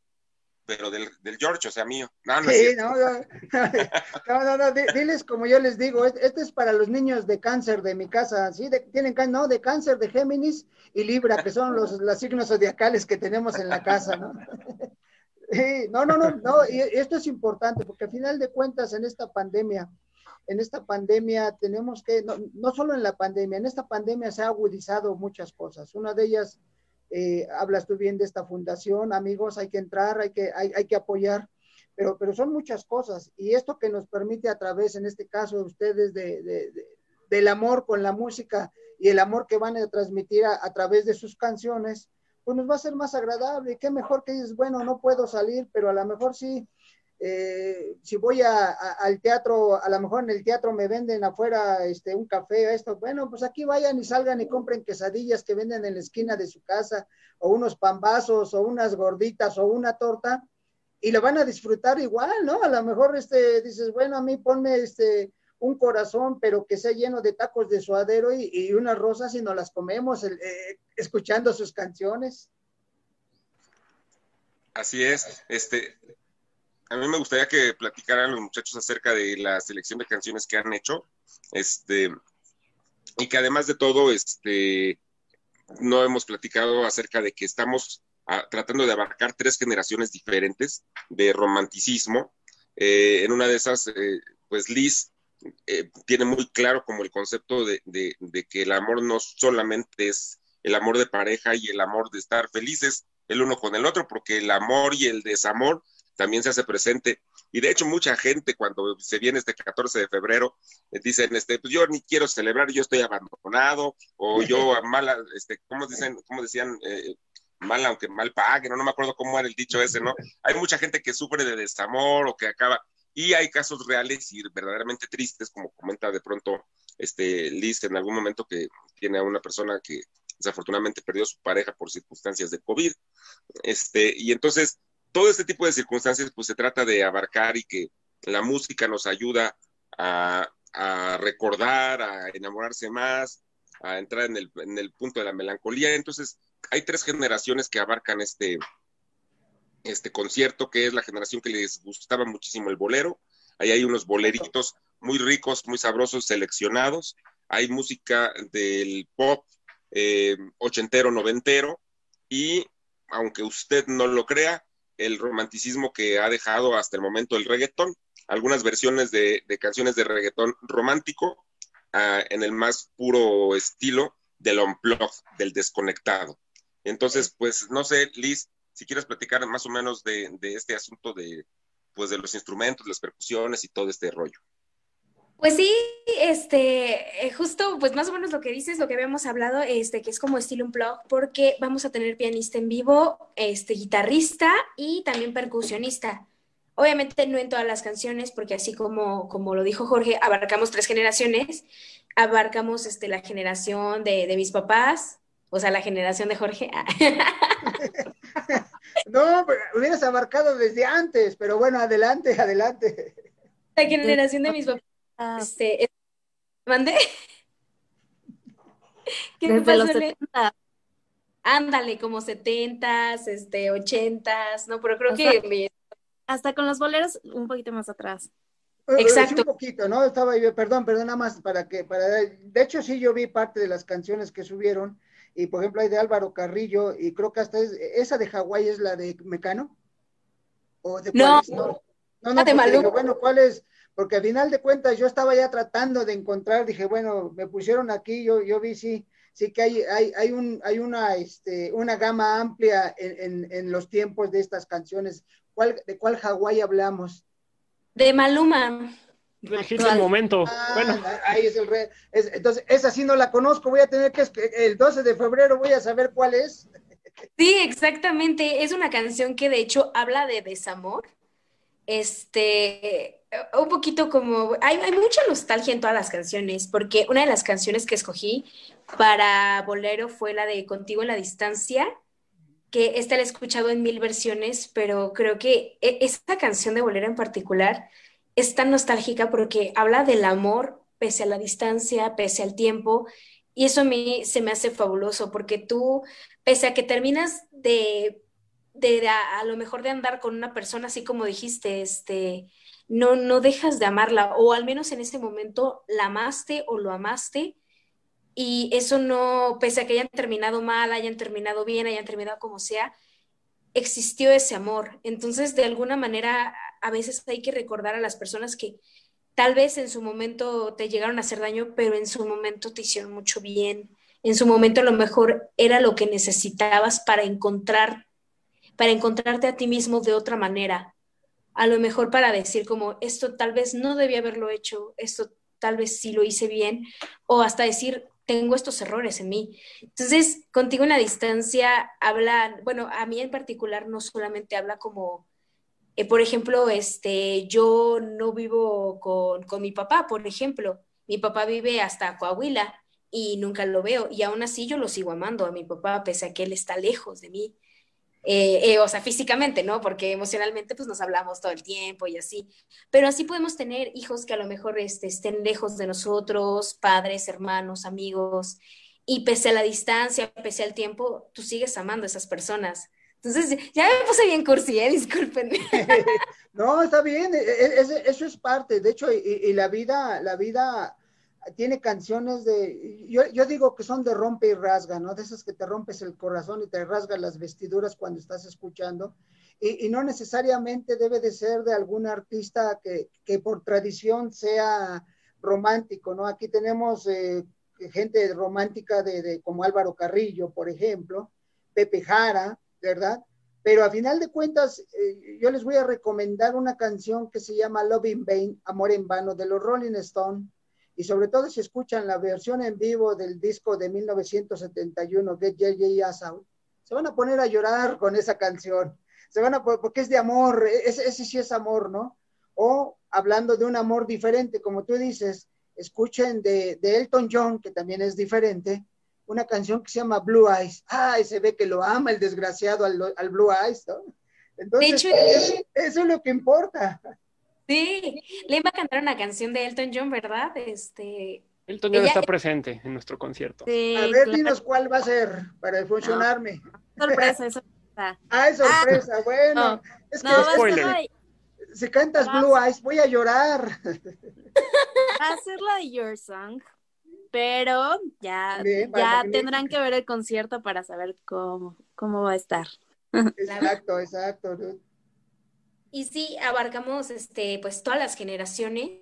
pero del, del George, o sea, mío. No, no, sí, no, no, no, diles como yo les digo, este es para los niños de cáncer de mi casa, ¿sí? tienen cáncer, no, de cáncer de Géminis y Libra, que son los, los signos zodiacales que tenemos en la casa, ¿no? Sí, no, no, no, no, y esto es importante porque al final de cuentas en esta pandemia, en esta pandemia tenemos que, no, no solo en la pandemia, en esta pandemia se ha agudizado muchas cosas. Una de ellas eh, hablas tú bien de esta fundación, amigos, hay que entrar, hay que, hay, que apoyar, pero, pero son muchas cosas. Y esto que nos permite a través, en este caso, de ustedes, de, del amor con la música y el amor que van a transmitir a, través de sus canciones, pues nos va a ser más agradable. Qué mejor que dices, bueno, no puedo salir, pero a lo mejor sí eh, si voy al teatro, a lo mejor en el teatro me venden afuera este, un café, esto, bueno, pues aquí vayan y salgan y compren quesadillas que venden en la esquina de su casa, o unos pambazos, o unas gorditas, o una torta, y lo van a disfrutar igual, ¿no? A lo mejor este, dices, bueno, a mí ponme este, un corazón, pero que sea lleno de tacos de suadero y, unas rosas y nos las comemos eh, escuchando sus canciones. Así es, este, a mí me gustaría que platicaran los muchachos acerca de la selección de canciones que han hecho, este, y que además de todo, este, no hemos platicado acerca de que estamos ah, tratando de abarcar tres generaciones diferentes de romanticismo. Eh, en una de esas, eh, pues Liz eh, tiene muy claro como el concepto de, de que el amor no solamente es el amor de pareja y el amor de estar felices el uno con el otro, porque el amor y el desamor también se hace presente. Y de hecho, mucha gente cuando se viene este 14 de febrero, eh, dicen, este, pues yo ni quiero celebrar, yo estoy abandonado, o yo mala, este, ¿cómo dicen, cómo decían? Eh, mal aunque mal pague, ¿no? no me acuerdo cómo era el dicho ese, ¿no? Hay mucha gente que sufre de desamor o que acaba, y hay casos reales y verdaderamente tristes, como comenta de pronto este Liz en algún momento que tiene a una persona que desafortunadamente perdió su pareja por circunstancias de COVID. Este, y entonces todo este tipo de circunstancias, pues se trata de abarcar y que la música nos ayuda a, recordar, a enamorarse más, a entrar en el, punto de la melancolía. Entonces, hay tres generaciones que abarcan este, este concierto, que es la generación que les gustaba muchísimo el bolero. Ahí hay unos boleritos muy ricos, muy sabrosos, seleccionados. Hay música del pop eh, ochentero, noventero. Y aunque usted no lo crea, el romanticismo que ha dejado hasta el momento el reggaetón, algunas versiones de, canciones de reggaetón romántico ah, en el más puro estilo del unplug, del desconectado. Entonces, pues no sé, Liz, si quieres platicar más o menos de, de este asunto de, pues, de los instrumentos, las percusiones y todo este rollo. Pues sí, este, eh, justo, pues más o menos lo que dices, lo que habíamos hablado, este, que es como estilo un blog, porque vamos a tener pianista en vivo, este, guitarrista y también percusionista. Obviamente no en todas las canciones, porque así como, como lo dijo Jorge, abarcamos tres generaciones, abarcamos este, la generación de, de mis papás, o sea, la generación de Jorge. no, hubieras abarcado desde antes, pero bueno, adelante, adelante. La generación de mis papás Ah. Este, ¿Mandé? ¿Qué Desde los 70. Ándale, como 70 este, 80 ¿no? Pero creo que hasta con los boleros un poquito más atrás. Eh, eh, Exacto. un poquito, ¿no? Estaba yo, perdón, perdón, nada más para que, para, de hecho sí yo vi parte de las canciones que subieron, y por ejemplo hay de Álvaro Carrillo, y creo que hasta esa de Hawái es la de Mecano, o de no, no, no, no, de bueno, ¿cuál es? Porque al final de cuentas yo estaba ya tratando de encontrar, dije, bueno, me pusieron aquí, yo, yo vi sí, sí que hay, hay, hay, un, hay una, este, una gama amplia en, los tiempos de estas canciones. ¿Cuál, ¿De cuál Hawái hablamos? De Maluma. Del hit del momento. Ah, bueno. Ahí es el rey. entonces, esa sí no la conozco, voy a tener que, el 12 de febrero voy a saber cuál es. Sí, exactamente. Es una canción que de hecho habla de desamor este, un poquito como, hay, hay, mucha nostalgia en todas las canciones, porque una de las canciones que escogí para Bolero fue la de Contigo en la Distancia, que esta la he escuchado en mil versiones, pero creo que e, esta canción de Bolero en particular es tan nostálgica porque habla del amor pese a la distancia, pese al tiempo, y eso a mí se me hace fabuloso, porque tú, pese a que terminas de, de, a, lo mejor de andar con una persona, así como dijiste, este, no, no dejas de amarla, o al menos en ese momento la amaste o lo amaste, y eso no, pese a que hayan terminado mal, hayan terminado bien, hayan terminado como sea, existió ese amor. Entonces, de alguna manera, a veces hay que recordar a las personas que tal vez en su momento te llegaron a hacer daño, pero en su momento te hicieron mucho bien. En su momento a lo mejor era lo que necesitabas para encontrar, para encontrarte a ti mismo de otra manera. A lo mejor para decir como, esto tal vez no debía haberlo hecho, esto tal vez sí lo hice bien, o hasta decir, tengo estos errores en mí. Entonces, contigo en la distancia habla, bueno, a mí en particular no solamente habla como eh, por ejemplo, este, yo no vivo con, con, mi papá, por ejemplo. Mi papá vive hasta Coahuila y nunca lo veo. Y aún así yo lo sigo amando a mi papá, pese a que él está lejos de mí. Eh, eh, o sea, físicamente, ¿no? Porque emocionalmente pues nos hablamos todo el tiempo y así. Pero así podemos tener hijos que a lo mejor este, estén lejos de nosotros, padres, hermanos, amigos. Y pese a la distancia, pese al tiempo, tú sigues amando a esas personas. Entonces, ya me puse bien cursi, ¿eh? Disculpen. no, está bien, e, e, eso es parte. De hecho, y, la vida, la vida tiene canciones de, yo, yo, digo que son de rompe y rasga, ¿no? De esas que te rompes el corazón y te rasgas las vestiduras cuando estás escuchando. Y, no necesariamente debe de ser de algún artista que, que por tradición sea romántico, ¿no? Aquí tenemos eh, gente romántica de, de, como Álvaro Carrillo, por ejemplo, Pepe Jara, ¿verdad? Pero a final de cuentas, eh, yo les voy a recomendar una canción que se llama Love in Vain, Amor en Vano, de los Rolling Stones. Y sobre todo si escuchan la versión en vivo del disco de 1971, Get Your Ass Out, se van a poner a llorar con esa canción. Se van a porque es de amor, e-, ese, ese sí es amor, ¿no? O hablando de un amor diferente, como tú dices, escuchen de, de Elton John, que también es diferente, una canción que se llama Blue Eyes. Ay, se ve que lo ama el desgraciado al, Blue Eyes, ¿no? Entonces, eso, es lo que importa. Sí, le iba a cantar una canción de Elton John, ¿verdad? Este. Elton John está presente en nuestro concierto. a ver, dinos cuál va a ser para funcionarme. sorpresa, sorpresa. Ah, es sorpresa, ah, bueno. Es que spoiler. Si cantas Blue Eyes, voy a llorar. Va a ser la de Your Song pero ya, ya tendrán que ver el concierto para saber cómo, cómo va a estar. Exacto, exacto. Y sí, abarcamos este, pues todas las generaciones,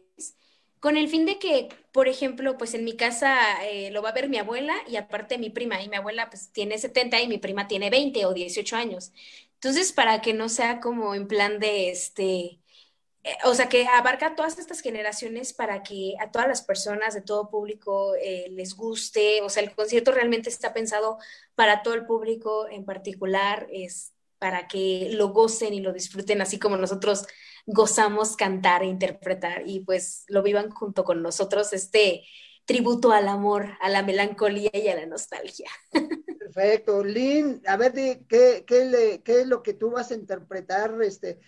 con el fin de que, por ejemplo, pues en mi casa eh, lo va a ver mi abuela y aparte mi prima, y mi abuela pues tiene 70 y mi prima tiene 20 o 18 años. Entonces, para que no sea como en plan de este, eh, o sea, que abarca todas estas generaciones para que a todas las personas de todo público eh, les guste. O sea, el concierto realmente está pensado para todo el público en particular, es para que lo gocen y lo disfruten, así como nosotros gozamos cantar e interpretar y pues lo vivan junto con nosotros este tributo al amor, a la melancolía y a la nostalgia. Perfecto. Lynn, a ver, ¿qué, qué, qué es lo que tú vas a interpretar? Este,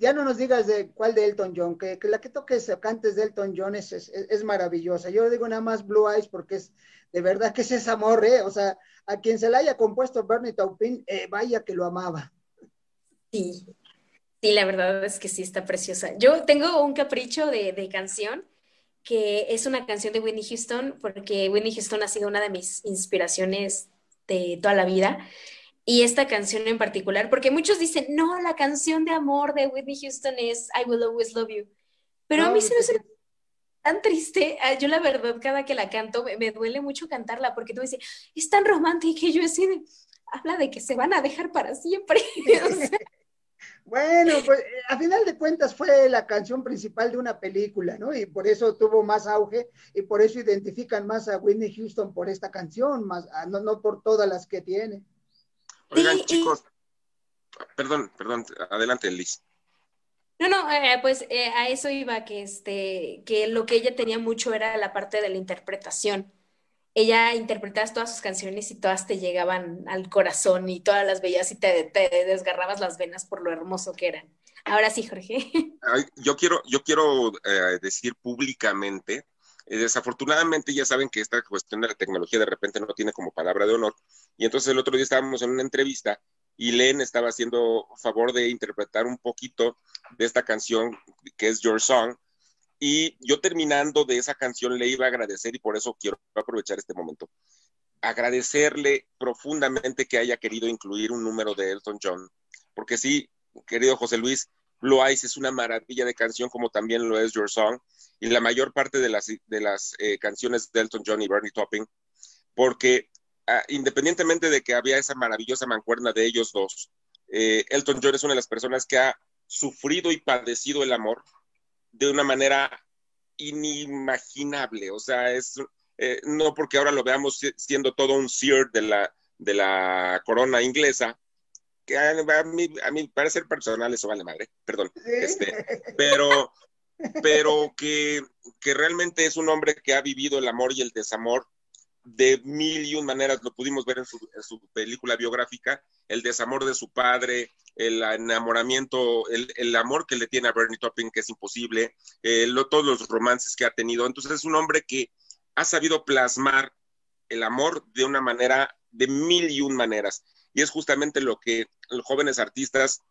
ya no nos digas de cuál de Elton John, que, la que toques o cantes de Elton John es, es, maravillosa. Yo digo nada más Blue Eyes porque es de verdad que es ese amor, ¿eh? O sea, a quien se la haya compuesto Bernie Taupin, eh, vaya que lo amaba. Sí, sí, la verdad es que sí está preciosa. Yo tengo un capricho de, de canción que es una canción de Whitney Houston, porque Whitney Houston ha sido una de mis inspiraciones de toda la vida. Y esta canción en particular, porque muchos dicen, no, la canción de amor de Whitney Houston es I Will Always Love You. Pero a mí se me hace tan triste. Ah, yo la verdad, cada que la canto, me, duele mucho cantarla, porque tú dices, es tan romántica y yo así habla de que se van a dejar para siempre. Bueno, pues eh, a final de cuentas fue la canción principal de una película, ¿no? Y por eso tuvo más auge y por eso identifican más a Whitney Houston por esta canción, más ah, no, no por todas las que tiene. Oigan, chicos, perdón, perdón, adelante, Liz. No, no, eh, pues eh, a eso iba, que, este, que lo que ella tenía mucho era la parte de la interpretación. Ella interpretaba todas sus canciones y todas te llegaban al corazón y todas las veías y te, desgarrabas las venas por lo hermoso que eran. Ahora sí, Jorge. yo quiero, yo quiero eh, decir públicamente, desafortunadamente ya saben que esta cuestión de la tecnología de repente no tiene como palabra de honor. Y entonces el otro día estábamos en una entrevista y Len estaba haciendo favor de interpretar un poquito de esta canción que es Your Song. Y yo terminando de esa canción le iba a agradecer y por eso quiero aprovechar este momento. Agradecerle profundamente que haya querido incluir un número de Elton John, porque sí, querido José Luis, Blue Eyes es una maravilla de canción como también lo es Your Song y la mayor parte de las, de las eh, canciones de Elton John y Bernie Topping, porque Ah, independientemente de que había esa maravillosa mancuerna de ellos dos, eh, Elton John es una de las personas que ha sufrido y padecido el amor de una manera inimaginable. O sea, es eh, no porque ahora lo veamos siendo todo un seer de la, de la corona inglesa, que a, mí, a mí parecer personal eso vale madre, perdón. Este, pero pero que, que realmente es un hombre que ha vivido el amor y el desamor de mil y un maneras, lo pudimos ver en su, película biográfica, el desamor de su padre, el enamoramiento, el, amor que le tiene a Bernie Topping, que es imposible, eh, todos los romances que ha tenido. Entonces es un hombre que ha sabido plasmar el amor de una manera, de mil y un maneras. Y es justamente lo que los jóvenes artistas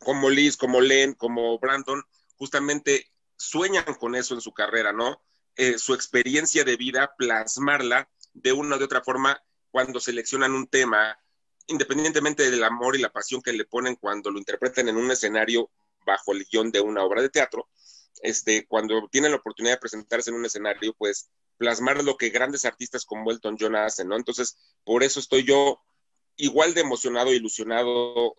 como Liz, como Len, como Brandon, justamente sueñan con eso en su carrera, ¿no? Eh, su experiencia de vida, plasmarla de una o de otra forma cuando seleccionan un tema, independientemente del amor y la pasión que le ponen cuando lo interpretan en un escenario bajo el guion de una obra de teatro, este, cuando tienen la oportunidad de presentarse en un escenario, pues plasmar lo que grandes artistas como Elton John hacen, ¿no? Entonces, por eso estoy yo igual de emocionado, ilusionado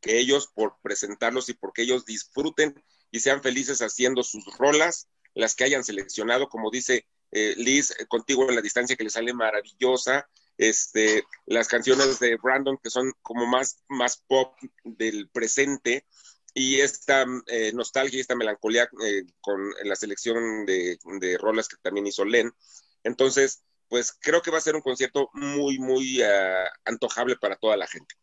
que ellos por presentarlos y porque ellos disfruten y sean felices haciendo sus rolas, las que hayan seleccionado, como dice eh, Liz, eh, contigo en la distancia que le sale maravillosa, este, las canciones de Brandon que son como más, más pop del presente y esta eh, nostalgia y esta melancolía con la selección de, de, rolas que también hizo Len. Entonces, pues creo que va a ser un concierto muy, muy ah, antojable para toda la gente.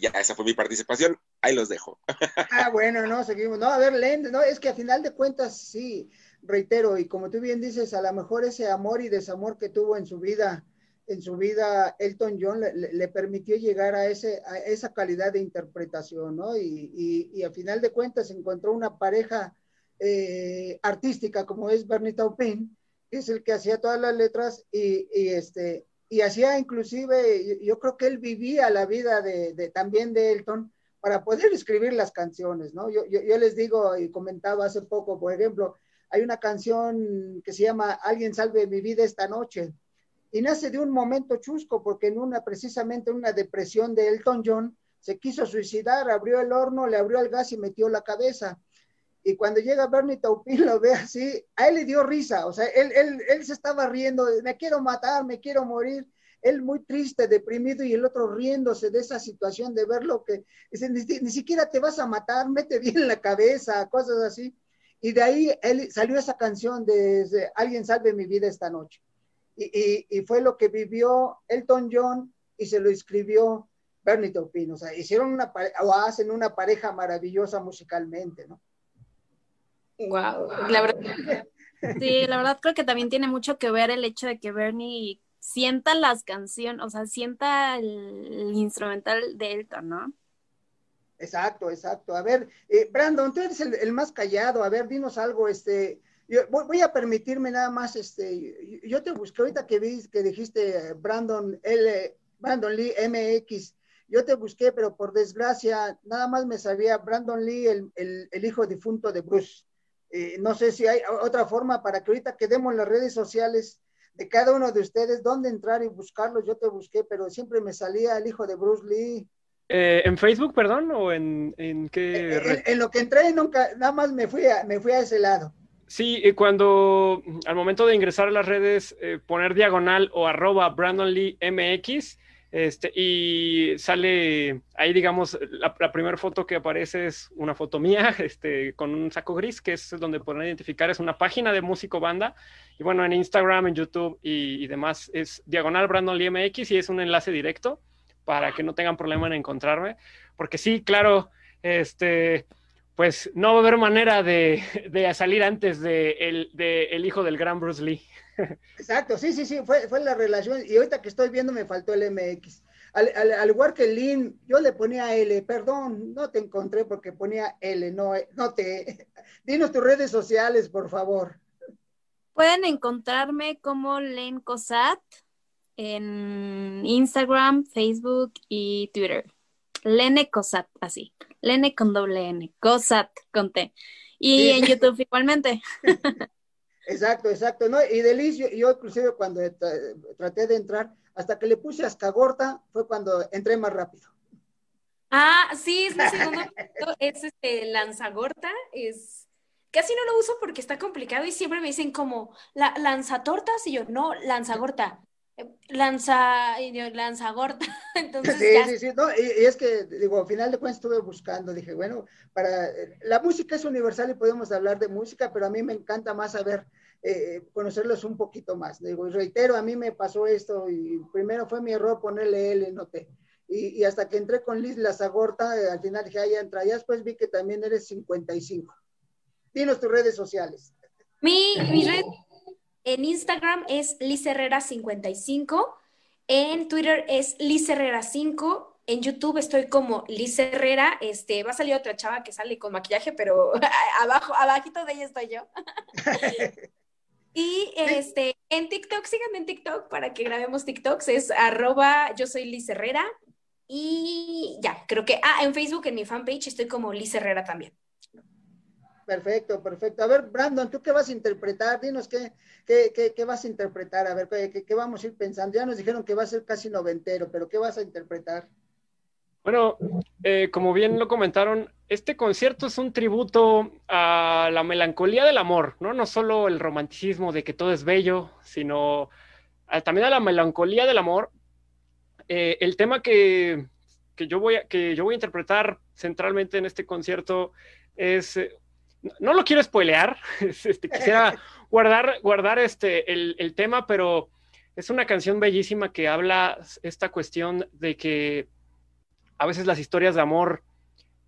Ya, esa fue mi participación, ahí los dejo. ah, bueno, no, seguimos. No, a ver, Len, no, es que a final de cuentas, sí, reitero, y como tú bien dices, a lo mejor ese amor y desamor que tuvo en su vida, en su vida, Elton John le, permitió llegar a, ese, a esa calidad de interpretación, ¿no? Y, y, a final de cuentas encontró una pareja eh, artística como es Bernie Taupin, que es el que hacía todas las letras y, y este, y hacía inclusive, yo creo que él vivía la vida de, también de Elton para poder escribir las canciones, ¿no? Yo, yo, yo les digo y comentaba hace poco, por ejemplo, hay una canción que se llama Alguien salve mi vida esta noche. Y nace de un momento chusco, porque en una, precisamente una depresión de Elton John, se quiso suicidar, abrió el horno, le abrió el gas y metió la cabeza. Y cuando llega Bernie Taupin lo ve así, a él le dio risa, o sea, él, él, él se estaba riendo, me quiero matar, me quiero morir. Él muy triste, deprimido y el otro riéndose de esa situación de verlo que dice, ni, ni siquiera te vas a matar, mete bien la cabeza, cosas así. Y de ahí él, salió esa canción de, Alguien salve mi vida esta noche. Y, y, fue lo que vivió Elton John y se lo escribió Bernie Taupin. O sea, hicieron una o hacen una pareja maravillosa musicalmente, ¿no? Wow, la verdad. Sí, la verdad creo que también tiene mucho que ver el hecho de que Bernie sienta las canciones, o sea, sienta el instrumental de Elton, ¿no? Exacto, exacto. A ver, eh, Brandon, tú eres el, más callado. A ver, dinos algo. Este, yo voy, a permitirme nada más. Este, yo te busqué ahorita que vi que dijiste Brandon L, Brandon Lee MX. Yo te busqué, pero por desgracia nada más me sabía Brandon Lee, el, el, hijo difunto de Bruce. Eh, no sé si hay otra forma para que ahorita quedemos en las redes sociales de cada uno de ustedes, dónde entrar y buscarlo. Yo te busqué, pero siempre me salía el hijo de Bruce Lee. Eh, ¿En Facebook, perdón? ¿O en, en qué? En, lo que entré, nunca, nada más me fui a, me fui a ese lado. Sí, cuando al momento de ingresar a las redes, eh, poner diagonal o arroba Brandon Lee MX, Este, y sale ahí, digamos, la, primera foto que aparece es una foto mía, este, con un saco gris, que es donde pueden identificar, es una página de músico banda. Y bueno, en Instagram, en YouTube y, demás es diagonal Brandon Lee MX y es un enlace directo para que no tengan problema en encontrarme. Porque sí, claro, este, pues no va a haber manera de, de salir antes de el, de el hijo del gran Bruce Lee. Exacto, sí, sí, sí, fue, fue la relación. Y ahorita que estoy viendo me faltó el MX. Al, al, igual que Lin, yo le ponía L, perdón, no te encontré porque ponía L, no, no te. Dinos tus redes sociales, por favor. Pueden encontrarme como Len Cosat en Instagram, Facebook y Twitter. Lene Cosat, así. Lene con doble N, Cosat con T. Y en YouTube igualmente. Exacto, exacto, ¿no? Y Delicio, yo inclusive cuando traté de entrar, hasta que le puse Ascagorta, fue cuando entré más rápido. Ah, sí, es mi segundo, es este Lanzagorta, es, casi no lo uso porque está complicado y siempre me dicen como, la, lanzatortas, y yo, no, Lanzagorta, lanza, lanzagorta, entonces Sí, sí, sí, no, y, es que, digo, al final de cuentas estuve buscando, dije, bueno, para, la música es universal y podemos hablar de música, pero a mí me encanta más saber eh, conocerlos un poquito más. Digo, reitero, a mí me pasó esto y primero fue mi error ponerle L, no T. Y, hasta que entré con Liz Lazagorta, eh, al final dije, ahí entra. Ya después vi que también eres 55. Dinos tus redes sociales. Mi, mi red en Instagram es Liz Herrera 55. En Twitter es Liz Herrera 5. En YouTube estoy como Liz Herrera. Este, va a salir otra chava que sale con maquillaje, pero abajo, abajito de ella estoy yo. Y este, en TikTok, síganme en TikTok para que grabemos TikToks, es arroba yo soy Liz Herrera. Y ya, creo que, ah, en Facebook, en mi fanpage, estoy como Liz Herrera también. Perfecto, perfecto. A ver, Brandon, ¿tú qué vas a interpretar? Dinos qué, qué, qué, vas a interpretar, a ver, ¿qué, qué, vamos a ir pensando. Ya nos dijeron que va a ser casi noventero, pero ¿qué vas a interpretar? Bueno, eh, como bien lo comentaron, este concierto es un tributo a la melancolía del amor, ¿no? No solo el romanticismo de que todo es bello, sino también a la melancolía del amor. Eh, el tema que, yo voy a, que yo voy a interpretar centralmente en este concierto es, eh, no lo quiero spoilear, este, quisiera guardar, guardar este, el, el tema, pero es una canción bellísima que habla esta cuestión de que a veces las historias de amor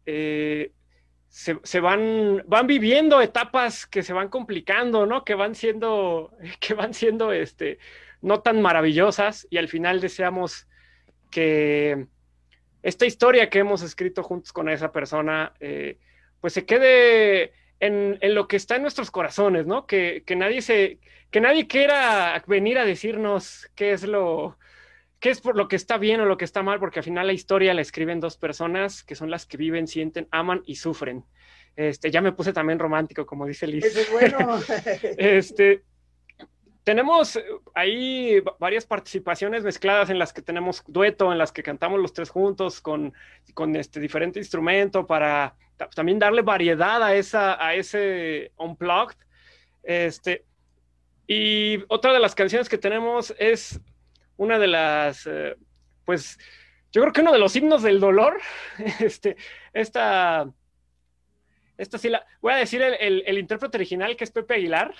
eh, se, van, van viviendo etapas que se van complicando, ¿no? Que van siendo, que van siendo, este, no tan maravillosas y al final deseamos que esta historia que hemos escrito juntos con esa persona, eh, pues se quede en, lo que está en nuestros corazones, ¿no? Que, que, nadie se, que nadie quiera venir a decirnos qué es lo, qué es por lo que está bien o lo que está mal, porque al final la historia la escriben dos personas que son las que viven, sienten, aman y sufren. Este, ya me puse también romántico, como dice Liz. Eso es bueno. este, tenemos ahí varias participaciones mezcladas en las que tenemos dueto, en las que cantamos los tres juntos con, con este diferente instrumento para también darle variedad a, esa, a ese unplugged. Este, y otra de las canciones que tenemos es una de las, eh, pues, yo creo que uno de los himnos del dolor, este, esta, esta sí la, voy a decir el, intérprete original que es Pepe Aguilar.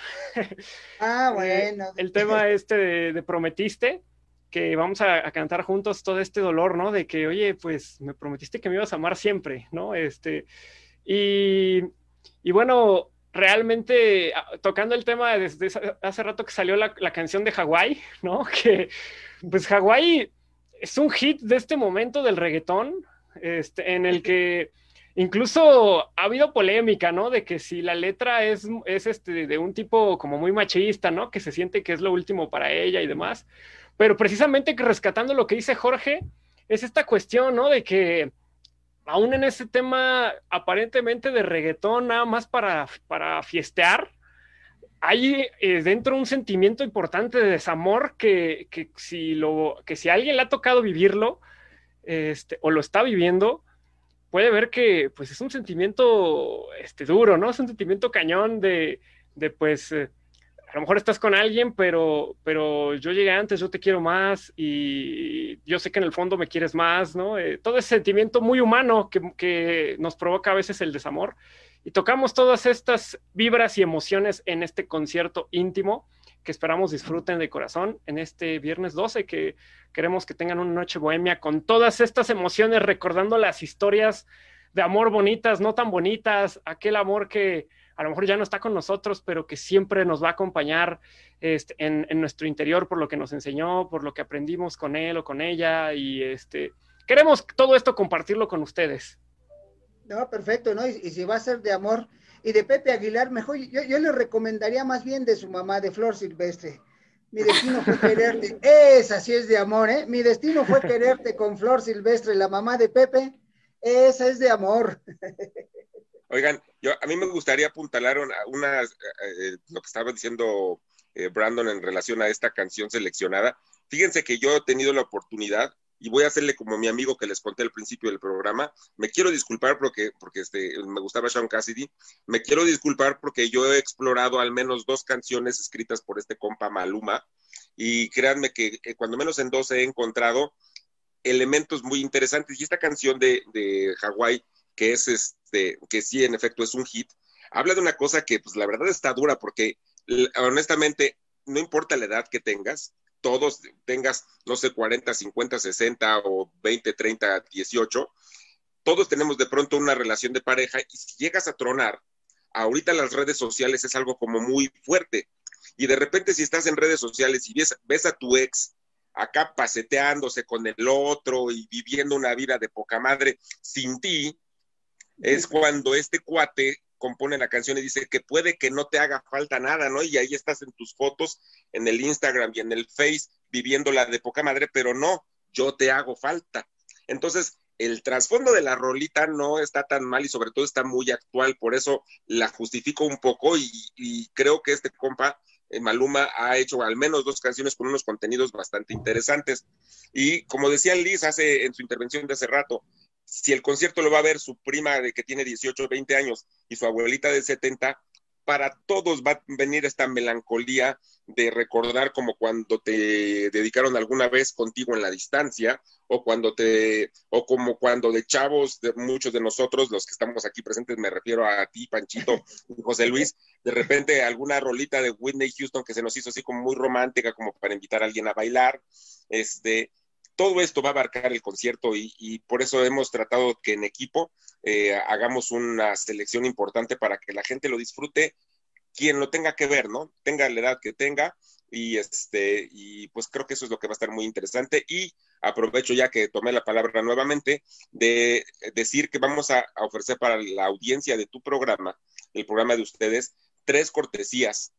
Ah, eh, bueno. el tema este de, Prometiste, que vamos a, cantar juntos todo este dolor, ¿no? De que, oye, pues me prometiste que me ibas a amar siempre, ¿no? Este, y, y bueno, realmente ah, tocando el tema desde hace rato que salió la, la canción de Hawái, ¿no? Que pues Hawái es un hit de este momento del reggaetón, este, en el que incluso ha habido polémica, ¿no? De que si la letra es, es este, de un tipo como muy machista, ¿no? Que se siente que es lo último para ella y demás. Pero precisamente rescatando lo que dice Jorge, es esta cuestión, ¿no? De que aún en ese tema aparentemente de reggaetón, nada más para, para fiestear, hay eh, dentro un sentimiento importante de desamor que, si lo, que si a alguien le ha tocado vivirlo este, o lo está viviendo, puede ver que pues es un sentimiento este, duro, ¿no? Es un sentimiento cañón de, de pues, eh, a lo mejor estás con alguien, pero, pero yo llegué antes, yo te quiero más y yo sé que en el fondo me quieres más, ¿no? Eh, todo ese sentimiento muy humano que, que, nos provoca a veces el desamor. Y tocamos todas estas vibras y emociones en este concierto íntimo que esperamos disfruten de corazón en este viernes 12, que queremos que tengan una noche bohemia con todas estas emociones, recordando las historias de amor bonitas, no tan bonitas, aquel amor que a lo mejor ya no está con nosotros, pero que siempre nos va a acompañar este, en, nuestro interior por lo que nos enseñó, por lo que aprendimos con él o con ella. Y este, queremos todo esto compartirlo con ustedes. No, perfecto, ¿no? Y, si va a ser de amor y de Pepe Aguilar, mejor yo, yo le recomendaría más bien de su mamá, de Flor Silvestre. Mi destino fue quererte. Esa sí es de amor, ¿eh? Mi destino fue quererte con Flor Silvestre, la mamá de Pepe. Esa es de amor. Oigan, yo, a mí me gustaría apuntalar una, eh, eh, lo que estaba diciendo eh, Brandon en relación a esta canción seleccionada. Fíjense que yo he tenido la oportunidad y voy a hacerle como mi amigo que les conté al principio del programa. Me quiero disculpar porque, porque este, me gustaba Sean Cassidy. Me quiero disculpar porque yo he explorado al menos dos canciones escritas por este compa Maluma y créanme que cuando menos en dos he encontrado elementos muy interesantes. Y esta canción de, de Hawái que es este, que sí, en efecto, es un hit, habla de una cosa que, pues, la verdad está dura, porque honestamente, no importa la edad que tengas, todos tengas, no sé, 40, 50, 60 o 20, 30, 18, todos tenemos de pronto una relación de pareja y si llegas a tronar, ahorita las redes sociales es algo como muy fuerte. Y de repente si estás en redes sociales y ves, ves a tu ex acá paseteándose con el otro y viviendo una vida de poca madre sin ti, es cuando este cuate compone la canción y dice que puede que no te haga falta nada, ¿no? Y ahí estás en tus fotos, en el Instagram y en el Face, viviéndola de poca madre, pero no, yo te hago falta. Entonces, el trasfondo de la rolita no está tan mal y sobre todo está muy actual, por eso la justifico un poco y, creo que este compa, eh, Maluma, ha hecho al menos dos canciones con unos contenidos bastante interesantes. Y como decía Liz hace en su intervención de hace rato, si el concierto lo va a ver su prima de que tiene 18 o 20 años y su abuelita de 70, para todos va a venir esta melancolía de recordar como cuando te dedicaron alguna vez contigo en la distancia o cuando te o como cuando de chavos de muchos de nosotros los que estamos aquí presentes me refiero a ti Panchito y José Luis de repente alguna rolita de Whitney Houston que se nos hizo así como muy romántica como para invitar a alguien a bailar este todo esto va a abarcar el concierto y, por eso hemos tratado que en equipo eh, hagamos una selección importante para que la gente lo disfrute, quien lo tenga que ver, ¿no? Tenga la edad que tenga y este y pues creo que eso es lo que va a estar muy interesante. Y aprovecho ya que tomé la palabra nuevamente de decir que vamos a ofrecer para la audiencia de tu programa, el programa de ustedes, tres cortesías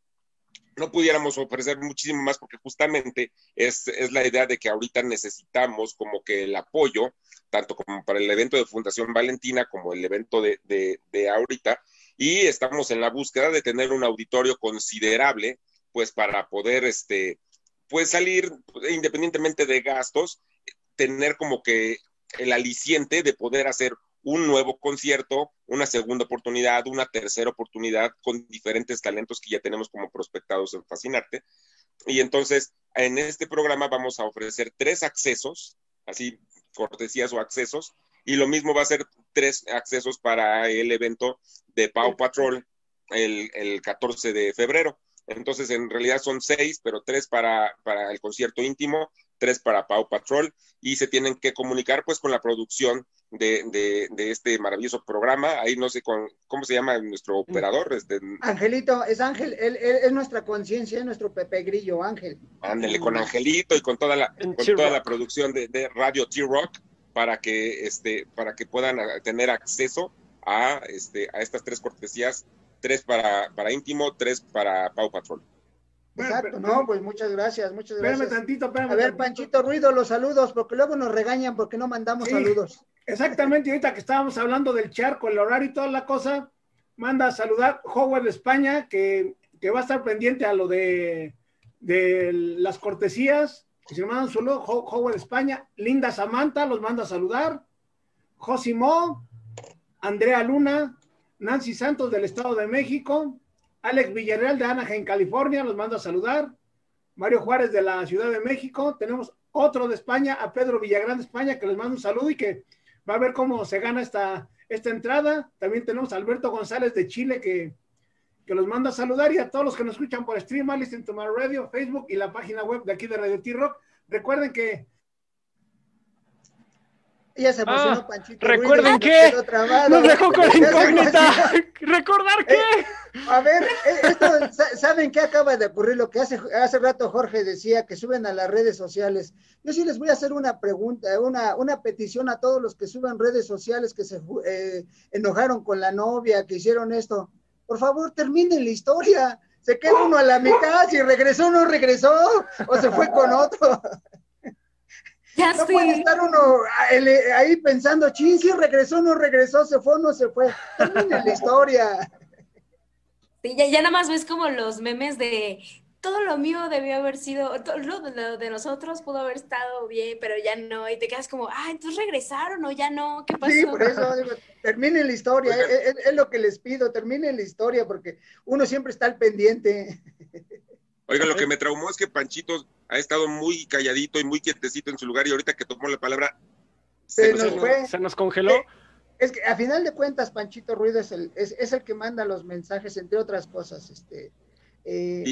no pudiéramos ofrecer muchísimo más porque justamente es, la idea de que ahorita necesitamos como que el apoyo, tanto como para el evento de Fundación Valentina como el evento de, de, ahorita, y estamos en la búsqueda de tener un auditorio considerable, pues para poder, este, pues salir independientemente de gastos, tener como que el aliciente de poder hacer un nuevo concierto, una segunda oportunidad, una tercera oportunidad con diferentes talentos que ya tenemos como prospectados en Fascinarte. Y entonces, en este programa vamos a ofrecer tres accesos, así cortesías o accesos, y lo mismo va a ser tres accesos para el evento de Pau Patrol el, el 14 de febrero. Entonces, en realidad son seis, pero tres para, para el concierto íntimo, tres para Pau Patrol, y se tienen que comunicar pues con la producción de, este maravilloso programa. Ahí no sé con, cómo se llama nuestro operador. Este... Angelito, es Ángel, él, es nuestra conciencia, es nuestro Pepe Grillo, Ángel. Ándele con Angelito y con toda la, con toda la producción de, Radio T-Rock para que este, para que puedan tener acceso a este, a estas tres cortesías, tres para, para íntimo, tres para Pau Patrol. Exacto, no, pues muchas gracias, muchas gracias. Espérame tantito, espérame. A ver, Panchito Ruido, los saludos, porque luego nos regañan porque no mandamos saludos. Exactamente, ahorita que estábamos hablando del charco, el horario y toda la cosa, manda a saludar Howard España, que, va a estar pendiente a lo de, de las cortesías. Que se mandan solo Howard España, Linda Samantha los manda a saludar, Josimo, Andrea Luna, Nancy Santos del Estado de México, Alex Villarreal de Anaheim, California, nos manda a saludar. Mario Juárez de la Ciudad de México. Tenemos otro de España, a Pedro Villagrán de España, que les manda un saludo y que va a ver cómo se gana esta, esta entrada. También tenemos a Alberto González de Chile, que, que los manda a saludar y a todos los que nos escuchan por stream, Listen to My Radio, Facebook y la página web de aquí de Radio T-Rock. Recuerden que ya se emocionó ah, Panchito. Recuerden que nos dejó con incógnita. ¿Recordar qué? Eh, a ver, eh, esto, ¿saben qué acaba de ocurrir? Lo que hace, hace rato Jorge decía que suben a las redes sociales. Yo sí les voy a hacer una pregunta, una, una petición a todos los que suben redes sociales que se eh, enojaron con la novia, que hicieron esto. Por favor, terminen la historia. Se queda uno a la mitad, si regresó o no regresó, o se fue con otro no puede estar uno ah, ahí pensando, ching, si regresó, no regresó, se fue, no se fue. Termina la historia. Sí, ya, ya nada más ves como los memes de todo lo mío debió haber sido, todo lo de nosotros pudo haber estado bien, pero ya no, y te quedas como, ah, entonces regresaron o ya no, ¿qué pasó? Sí, por eso digo, terminen la historia, es, es, lo que les pido, terminen la historia, porque uno siempre está al pendiente. Oiga, lo que me traumó es que Panchito ha estado muy calladito y muy quietecito en su lugar y ahorita que tomó la palabra se, nos, fue. Se nos congeló. Eh, es que a final de cuentas Panchito Ruido es el, es, es el que manda los mensajes, entre otras cosas. Este, eh,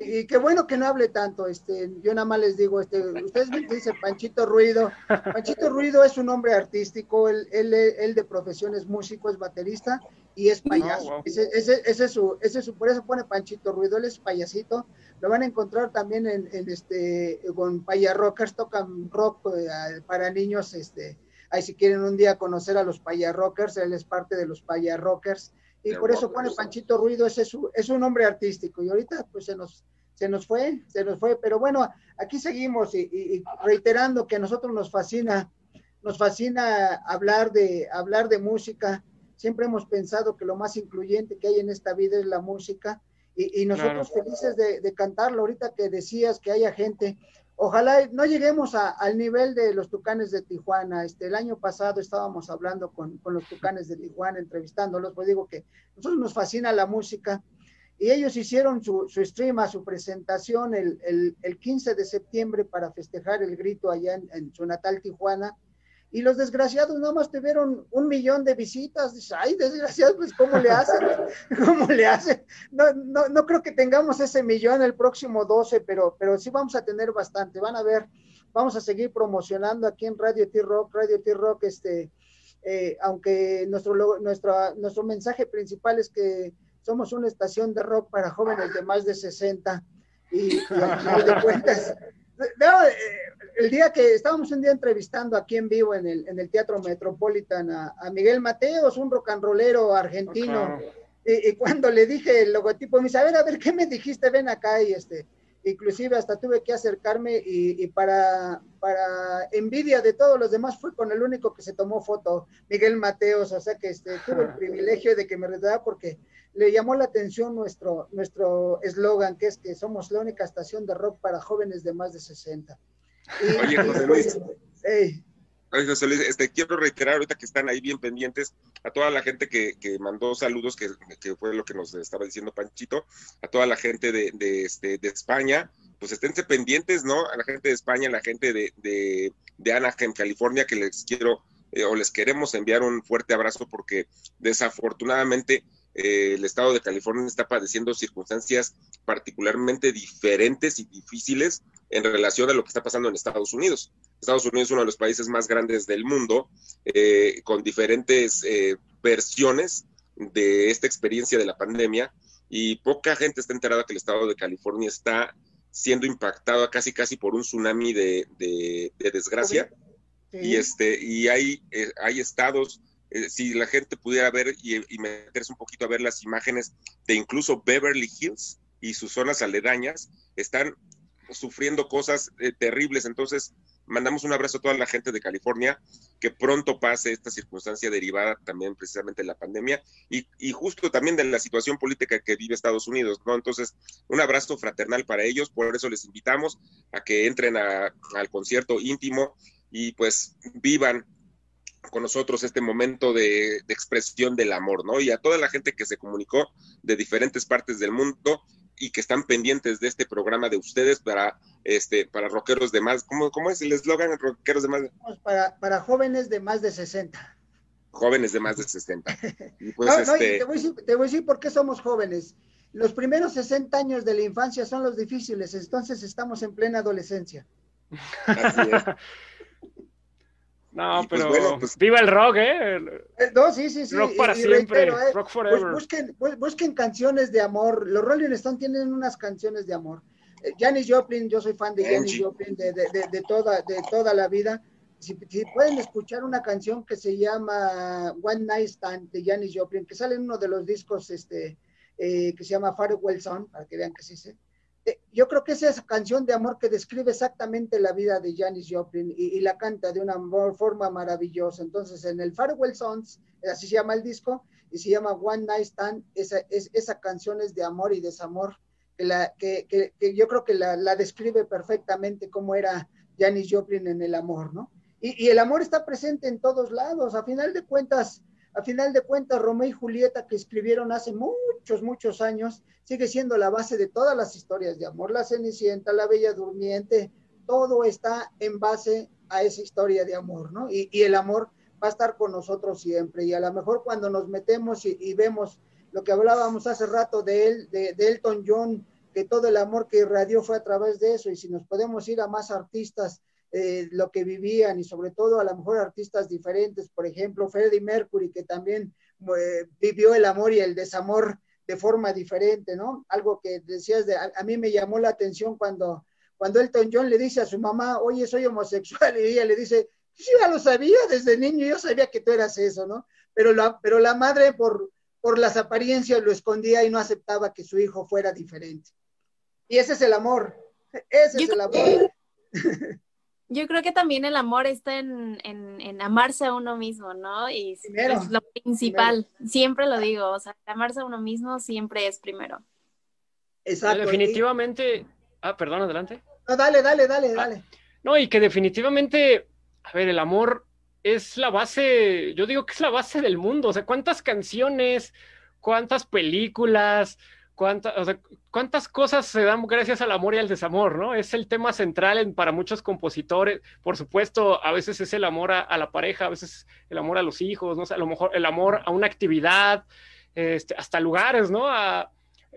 y, qué bueno que no hable tanto, este, yo nada más les digo, este, ustedes me dicen Panchito Ruido, Panchito Ruido es un hombre artístico, él, él, de profesión es músico, es baterista y es payaso, ese, ese, es su, ese su, por eso pone Panchito Ruido, él es payasito, lo van a encontrar también en, este, con Paya Rockers, tocan rock eh, para niños, este, ahí si quieren un día conocer a los Paya Rockers, él es parte de los Paya Rockers, y por eso pone Panchito Ruido, ese es, su, es un nombre artístico, y ahorita pues se nos, se nos fue, se nos fue, pero bueno, aquí seguimos y, reiterando que a nosotros nos fascina, nos fascina hablar de, hablar de música, siempre hemos pensado que lo más incluyente que hay en esta vida es la música, y, nosotros felices de, de, cantarlo, ahorita que decías que haya gente, ojalá no lleguemos al nivel de los Tucanes de Tijuana. Este, el año pasado estábamos hablando con, los Tucanes de Tijuana, entrevistándolos, pues digo que nosotros nos fascina la música y ellos hicieron su, su stream su presentación el, el, 15 de septiembre para festejar el grito allá en su natal Tijuana y los desgraciados nada más tuvieron un millón de visitas. Dice, ay, desgraciados, pues ¿cómo le hacen? ¿Cómo le hacen? No, no, no creo que tengamos ese millón el próximo 12, pero, pero sí vamos a tener bastante. Van a ver, vamos a seguir promocionando aquí en Radio T-Rock, Radio T-Rock, este, eh, aunque nuestro, nuestro, nuestro mensaje principal es que somos una estación de rock para jóvenes de más de 60 y, y de cuentas, eh, el día que estábamos un día entrevistando aquí en vivo en el, en el Teatro Metropolitan a, Miguel Mateos, un rock and rollero argentino, y, cuando le dije el logotipo, me dice, a ver, a ver, ¿qué me dijiste? Ven acá y este, inclusive hasta tuve que acercarme y, para, para envidia de todos los demás fue con el único que se tomó foto, Miguel Mateos, o sea que este, tuve el privilegio de que me retratara porque le llamó la atención nuestro nuestro eslogan, que es que somos la única estación de rock para jóvenes de más de 60. Oye, José Luis. Oye, José Luis, este, quiero reiterar ahorita que están ahí bien pendientes a toda la gente que, que mandó saludos, que, que, fue lo que nos estaba diciendo Panchito, a toda la gente de, de, este, de España, pues esténse pendientes, ¿no? A la gente de España, a la gente de, de, de Anaheim, California, que les quiero eh, o les queremos enviar un fuerte abrazo porque desafortunadamente eh, el estado de California está padeciendo circunstancias particularmente diferentes y difíciles en relación a lo que está pasando en Estados Unidos. Estados Unidos es uno de los países más grandes del mundo, eh, con diferentes eh, versiones de esta experiencia de la pandemia, y poca gente está enterada que el estado de California está siendo impactado casi casi por un tsunami de, desgracia. Y este, y hay, hay estados eh, si la gente pudiera ver y, meterse un poquito a ver las imágenes de incluso Beverly Hills y sus zonas aledañas, están sufriendo cosas eh, terribles. Entonces, mandamos un abrazo a toda la gente de California, que pronto pase esta circunstancia derivada también precisamente de la pandemia y, justo también de la situación política que vive Estados Unidos, ¿no? Entonces, un abrazo fraternal para ellos, por eso les invitamos a que entren al concierto íntimo y pues vivan con nosotros este momento de, expresión del amor, ¿no? Y a toda la gente que se comunicó de diferentes partes del mundo y que están pendientes de este programa de ustedes para este para rockeros de más, ¿cómo, cómo es el eslogan? Rockeros de más. Para, para jóvenes de más de 60. Jóvenes de más de 60. Pues, no, este te, voy te voy a decir por qué somos jóvenes. Los primeros 60 años de la infancia son los difíciles, entonces estamos en plena adolescencia. Así es. No, pues pero pues viva el rock, ¿eh? ¿eh? No, sí, sí, sí. Rock para siempre, ¿eh? rock forever. busquen, busquen, canciones de amor. Los Rolling Stones tienen unas canciones de amor. Eh, Janis Joplin, yo soy fan de Janis Joplin de, de, de, toda, de toda la vida. Si, si, pueden escuchar una canción que se llama One Night Stand de Janis Joplin, que sale en uno de los discos este, que se llama Farewell Song, para que vean que sí sé yo creo que es esa canción de amor que describe exactamente la vida de Janis Joplin y, la canta de una forma maravillosa. Entonces, en el Farewell Songs, así se llama el disco, y se llama One Night Stand, esa, es, esa canción es de amor y desamor, que, la, que, que, yo creo que la, la, describe perfectamente cómo era Janis Joplin en el amor, ¿no? Y el amor está presente en todos lados, a final de cuentas, a final de cuentas, Romeo y Julieta, que escribieron hace muchos, muchos años, sigue siendo la base de todas las historias de amor. La Cenicienta, la Bella Durmiente, todo está en base a esa historia de amor, ¿no? Y, el amor va a estar con nosotros siempre. Y a lo mejor cuando nos metemos y, vemos lo que hablábamos hace rato de él, de, Elton John, que todo el amor que irradió fue a través de eso. Y si nos podemos ir a más artistas eh, lo que vivían y sobre todo a lo mejor artistas diferentes, por ejemplo, Freddie Mercury, que también eh, vivió el amor y el desamor de forma diferente, ¿no? Algo que decías, de, a, mí me llamó la atención cuando, cuando Elton John le dice a su mamá, oye, soy homosexual, y ella le dice, sí, ya lo sabía desde niño, yo sabía que tú eras eso, ¿no? Pero la, pero la madre por, por las apariencias lo escondía y no aceptaba que su hijo fuera diferente. Y ese es el amor, ese es el amor. Yo creo que también el amor está en, en, amarse a uno mismo, ¿no? Y es lo principal, siempre lo digo, o sea, amarse a uno mismo siempre es primero. Exacto. Definitivamente, ah, perdón, adelante. No, dale, dale, dale, ah, dale. no, y que definitivamente, a ver, el amor es la base, yo digo que es la base del mundo, o sea, cuántas canciones, cuántas películas, ¿Cuántas cosas se dan gracias al amor y al desamor, no? Es el tema central para muchos compositores. Por supuesto, a veces es el amor a, la pareja, a veces el amor a los hijos, ¿no? sé, a lo mejor el amor a una actividad, este, hasta lugares, ¿no?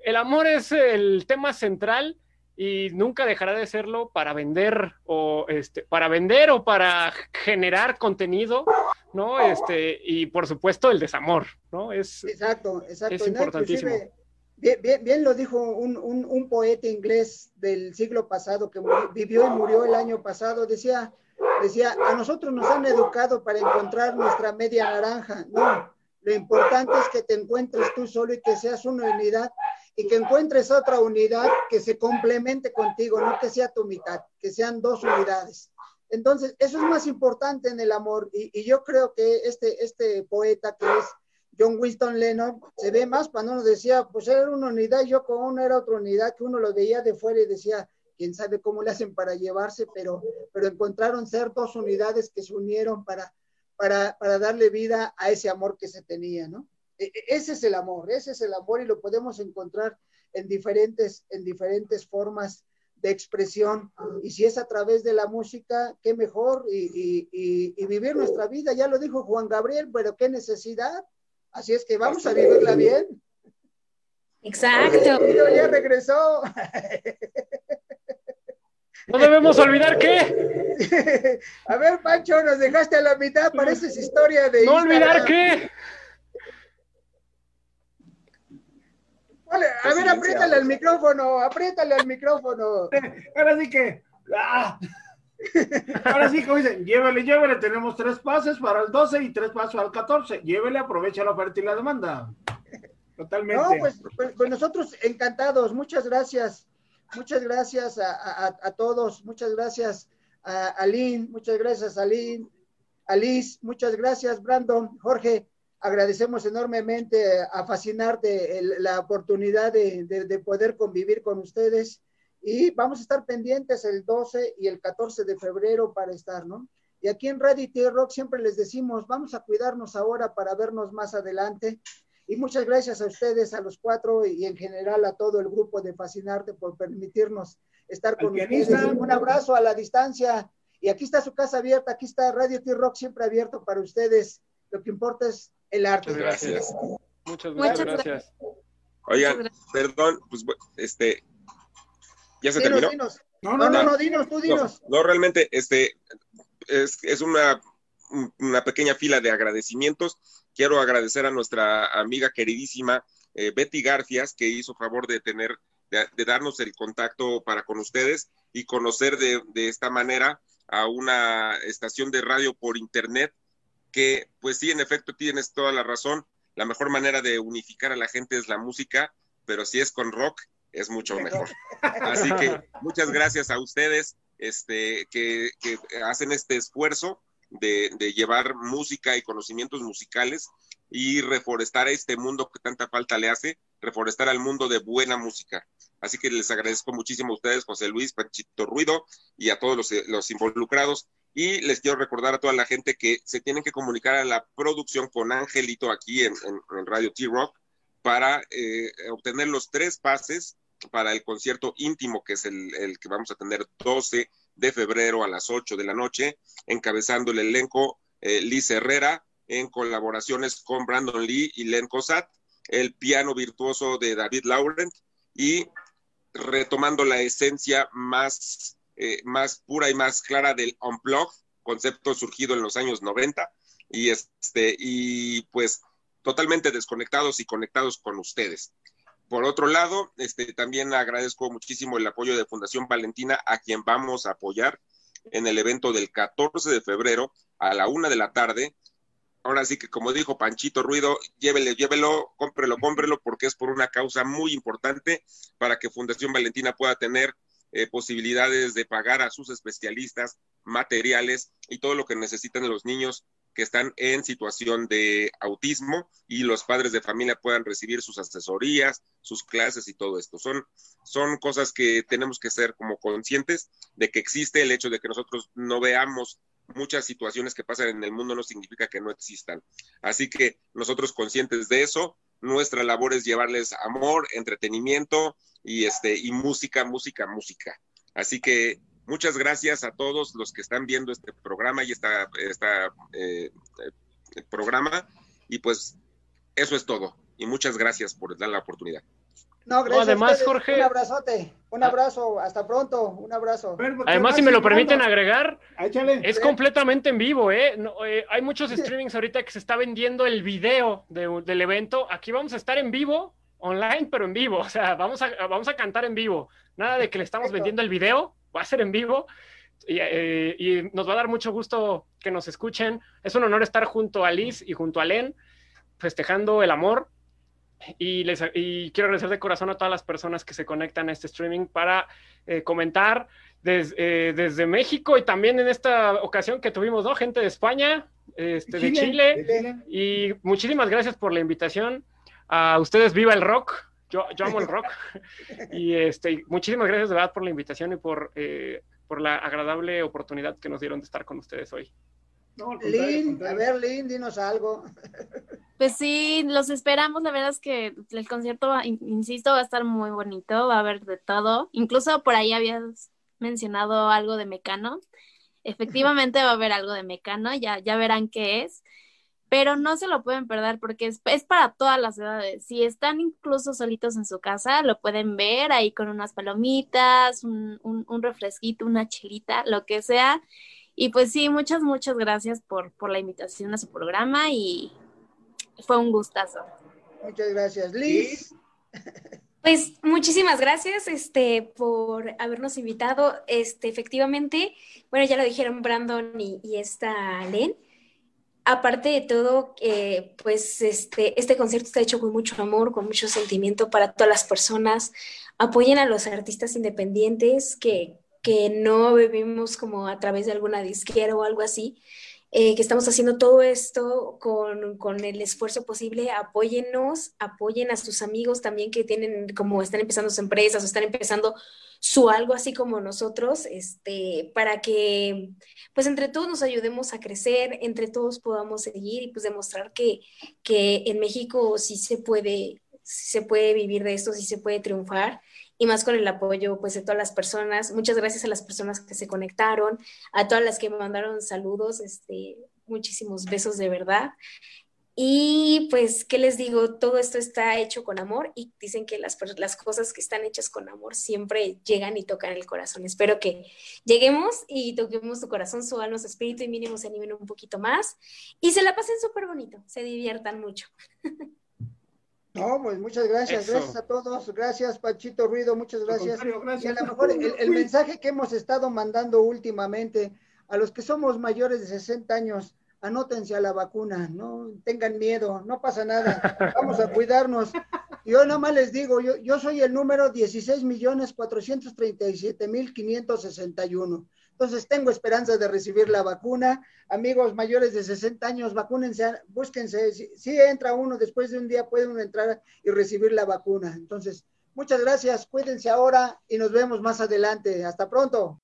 el amor es el tema central y nunca dejará de serlo para vender o este, para vender o para generar contenido, ¿no? Este, y por supuesto el desamor, ¿no? Es, exacto, exacto. Es importantísimo. Bien, lo dijo un, un, poeta inglés del siglo pasado que vivió y murió el año pasado. Decía, decía, a nosotros nos han educado para encontrar nuestra media naranja. No, lo importante es que te encuentres tú solo y que seas una unidad y que encuentres otra unidad que se complemente contigo, no que sea tu mitad, que sean dos unidades. Entonces, eso es más importante en el amor y, y yo creo que este, este poeta que es John Winston Lennon se ve más cuando uno decía, pues era una unidad, yo con una era otra unidad, que uno lo veía de fuera y decía, quién sabe cómo le hacen para llevarse, pero, pero encontraron ser dos unidades que se unieron para, para, para darle vida a ese amor que se tenía, ¿no? E, e, ese es el amor, ese es el amor y lo podemos encontrar en diferentes, en diferentes formas de expresión. Y si es a través de la música, qué mejor y, y, y, vivir nuestra vida. Ya lo dijo Juan Gabriel, pero qué necesidad. Así es que vamos a vivirla bien. Exacto. ya regresó. No debemos olvidar que. A ver, Pancho, nos dejaste a la mitad, pareces historia de. No olvidar que. a ver, apriétale al micrófono, apriétale al micrófono. Ahora sí que. ¡ah! Ahora sí, como dicen, llévele, llévele, tenemos tres pases para el 12 y tres pases al 14. Llévele, aprovecha la oferta y la demanda. Totalmente. No, pues, pues, pues nosotros encantados, muchas gracias. Muchas gracias a, todos, muchas gracias a Aline, muchas gracias a Aline, Alice, muchas gracias Brandon, Jorge, agradecemos enormemente a Fascinarte la oportunidad de poder convivir con ustedes y vamos a estar pendientes el 12 y el 14 de febrero para estar, ¿no? Y aquí en Radio T-Rock siempre les decimos, vamos a cuidarnos ahora para vernos más adelante. Y muchas gracias a ustedes, a los cuatro y en general a todo el grupo de Fascinarte por permitirnos estar con ustedes. Un abrazo a la distancia. Y aquí está su casa abierta, aquí está Radio T-Rock siempre abierto para ustedes. Lo que importa es el arte. Muchas gracias. Muchas, gracias. Oigan, perdón, pues este, ¿ya se terminó? No, no, no, no, dinos, tú dinos. No, realmente, este, es, es una, una pequeña fila de agradecimientos quiero agradecer a nuestra amiga queridísima eh, Betty Garfias, que hizo favor de tener, de, darnos el contacto para con ustedes y conocer de, esta manera a una estación de radio por internet que, pues sí, en efecto, tienes toda la razón. La mejor manera de unificar a la gente es la música, pero si es con rock, es mucho mejor. Así que muchas gracias a ustedes este, que, que hacen este esfuerzo de, llevar música y conocimientos musicales y reforestar este mundo que tanta falta le hace, reforestar al mundo de buena música. Así que les agradezco muchísimo a ustedes, José Luis, Panchito Ruido y a todos los, involucrados. Y les quiero recordar a toda la gente que se tienen que comunicar a la producción con Angelito aquí en, Radio T-Rock para eh, obtener los tres pases para el concierto íntimo, que es el, que vamos a tener 12 de febrero a las 8 de la noche, encabezando el elenco eh, Liz Herrera, en colaboraciones con Brandon Lee y Len Cosat, el piano virtuoso de David Laurent y retomando la esencia más, eh, más pura y más clara del unplug, concepto surgido en los años 90 y este y pues totalmente desconectados y conectados con ustedes. Por otro lado, este, también agradezco muchísimo el apoyo de Fundación Valentina, a quien vamos a apoyar en el evento del 14 de febrero a la una de la tarde. Ahora sí que, como dijo Panchito Ruido, llévele, llévelo, cómprelo, cómprelo, porque es por una causa muy importante para que Fundación Valentina pueda tener eh, posibilidades de pagar a sus especialistas, materiales y todo lo que necesitan los niños que están en situación de autismo y los padres de familia puedan recibir sus asesorías, sus clases y todo esto. Son, son cosas que tenemos que ser como conscientes de que existe el hecho de que nosotros no veamos muchas situaciones que pasan en el mundo no significa que no existan. Así que nosotros conscientes de eso, nuestra labor es llevarles amor, entretenimiento y este y música, música, música. Así que Muchas gracias a todos los que están viendo este programa y esta, esta eh, eh, programa. Y pues eso es todo. Y muchas gracias por dar la oportunidad. No, gracias. además, Jorge. Un abrazote, un abrazo, hasta pronto, un abrazo. Además, si me lo permiten agregar, es completamente en vivo, ¿eh? ¿eh? Hay muchos streamings ahorita que se está vendiendo el video del evento. Aquí vamos a estar en vivo, online, pero en vivo. O sea, vamos a, vamos a cantar en vivo. Nada de que le estamos vendiendo el video, va a ser en vivo. Eh, y, nos va a dar mucho gusto que nos escuchen. Es un honor estar junto a Liz y junto a Len, festejando el amor. Y, les, y quiero agradecer de corazón a todas las personas que se conectan a este streaming para eh, comentar eh, desde México y también en esta ocasión que tuvimos, ¿no? Gente de España, este, de Chile. Y muchísimas gracias por la invitación. A ustedes, viva el rock. Yo, yo amo el rock. y este, muchísimas gracias de verdad por la invitación y por, eh, por la agradable oportunidad que nos dieron de estar con ustedes hoy. Lynn, a ver, Lynn, dinos algo. Pues sí, los esperamos. La verdad es que el concierto, insisto, va a estar muy bonito, va a haber de todo. Incluso por ahí habías mencionado algo de Mecano. Efectivamente va a haber algo de Mecano, ya, ya verán qué es pero no se lo pueden perder porque es, para todas las edades. Si están incluso solitos en su casa, lo pueden ver ahí con unas palomitas, un, un, refresquito, una chilita, lo que sea. Y pues sí, muchas, muchas gracias por, por la invitación a su programa y fue un gustazo. Muchas gracias, Liz. Pues muchísimas gracias este, por habernos invitado. Este, efectivamente, bueno, ya lo dijeron Brandon y, y esta Len aparte de todo, eh, pues este, este concierto está hecho con mucho amor, con mucho sentimiento para todas las personas. Apoyen a los artistas independientes que, que no vivimos como a través de alguna disquera o algo así. Eh, que estamos haciendo todo esto con, con, el esfuerzo posible, apóyennos, apoyen a sus amigos también que tienen, como están empezando sus empresas o están empezando su algo así como nosotros, este, para que pues entre todos nos ayudemos a crecer, entre todos podamos seguir y pues demostrar que, que en México sí se puede, se puede vivir de esto, sí se puede triunfar y más con el apoyo pues de todas las personas. Muchas gracias a las personas que se conectaron, a todas las que me mandaron saludos, este, muchísimos besos de verdad. Y pues, ¿qué les digo? Todo esto está hecho con amor y dicen que las, las cosas que están hechas con amor siempre llegan y tocan el corazón. Espero que lleguemos y toquemos tu corazón, su alma, su espíritu y mínimo se animen un poquito más y se la pasen súper bonito, se diviertan mucho. No, pues muchas gracias, gracias a todos, gracias Pachito Ruido, muchas gracias. Y a lo mejor el, el mensaje que hemos estado mandando últimamente a los que somos mayores de 60 años, anótense a la vacuna, no tengan miedo, no pasa nada, vamos a cuidarnos. Yo nada más les digo, yo, yo soy el número 16 millones 437 mil 561. Entonces tengo esperanza de recibir la vacuna. Amigos mayores de 60 años, vacúnense, búsquense. Si, si entra uno, después de un día puede uno entrar y recibir la vacuna. Entonces, muchas gracias, cuídense ahora y nos vemos más adelante. Hasta pronto.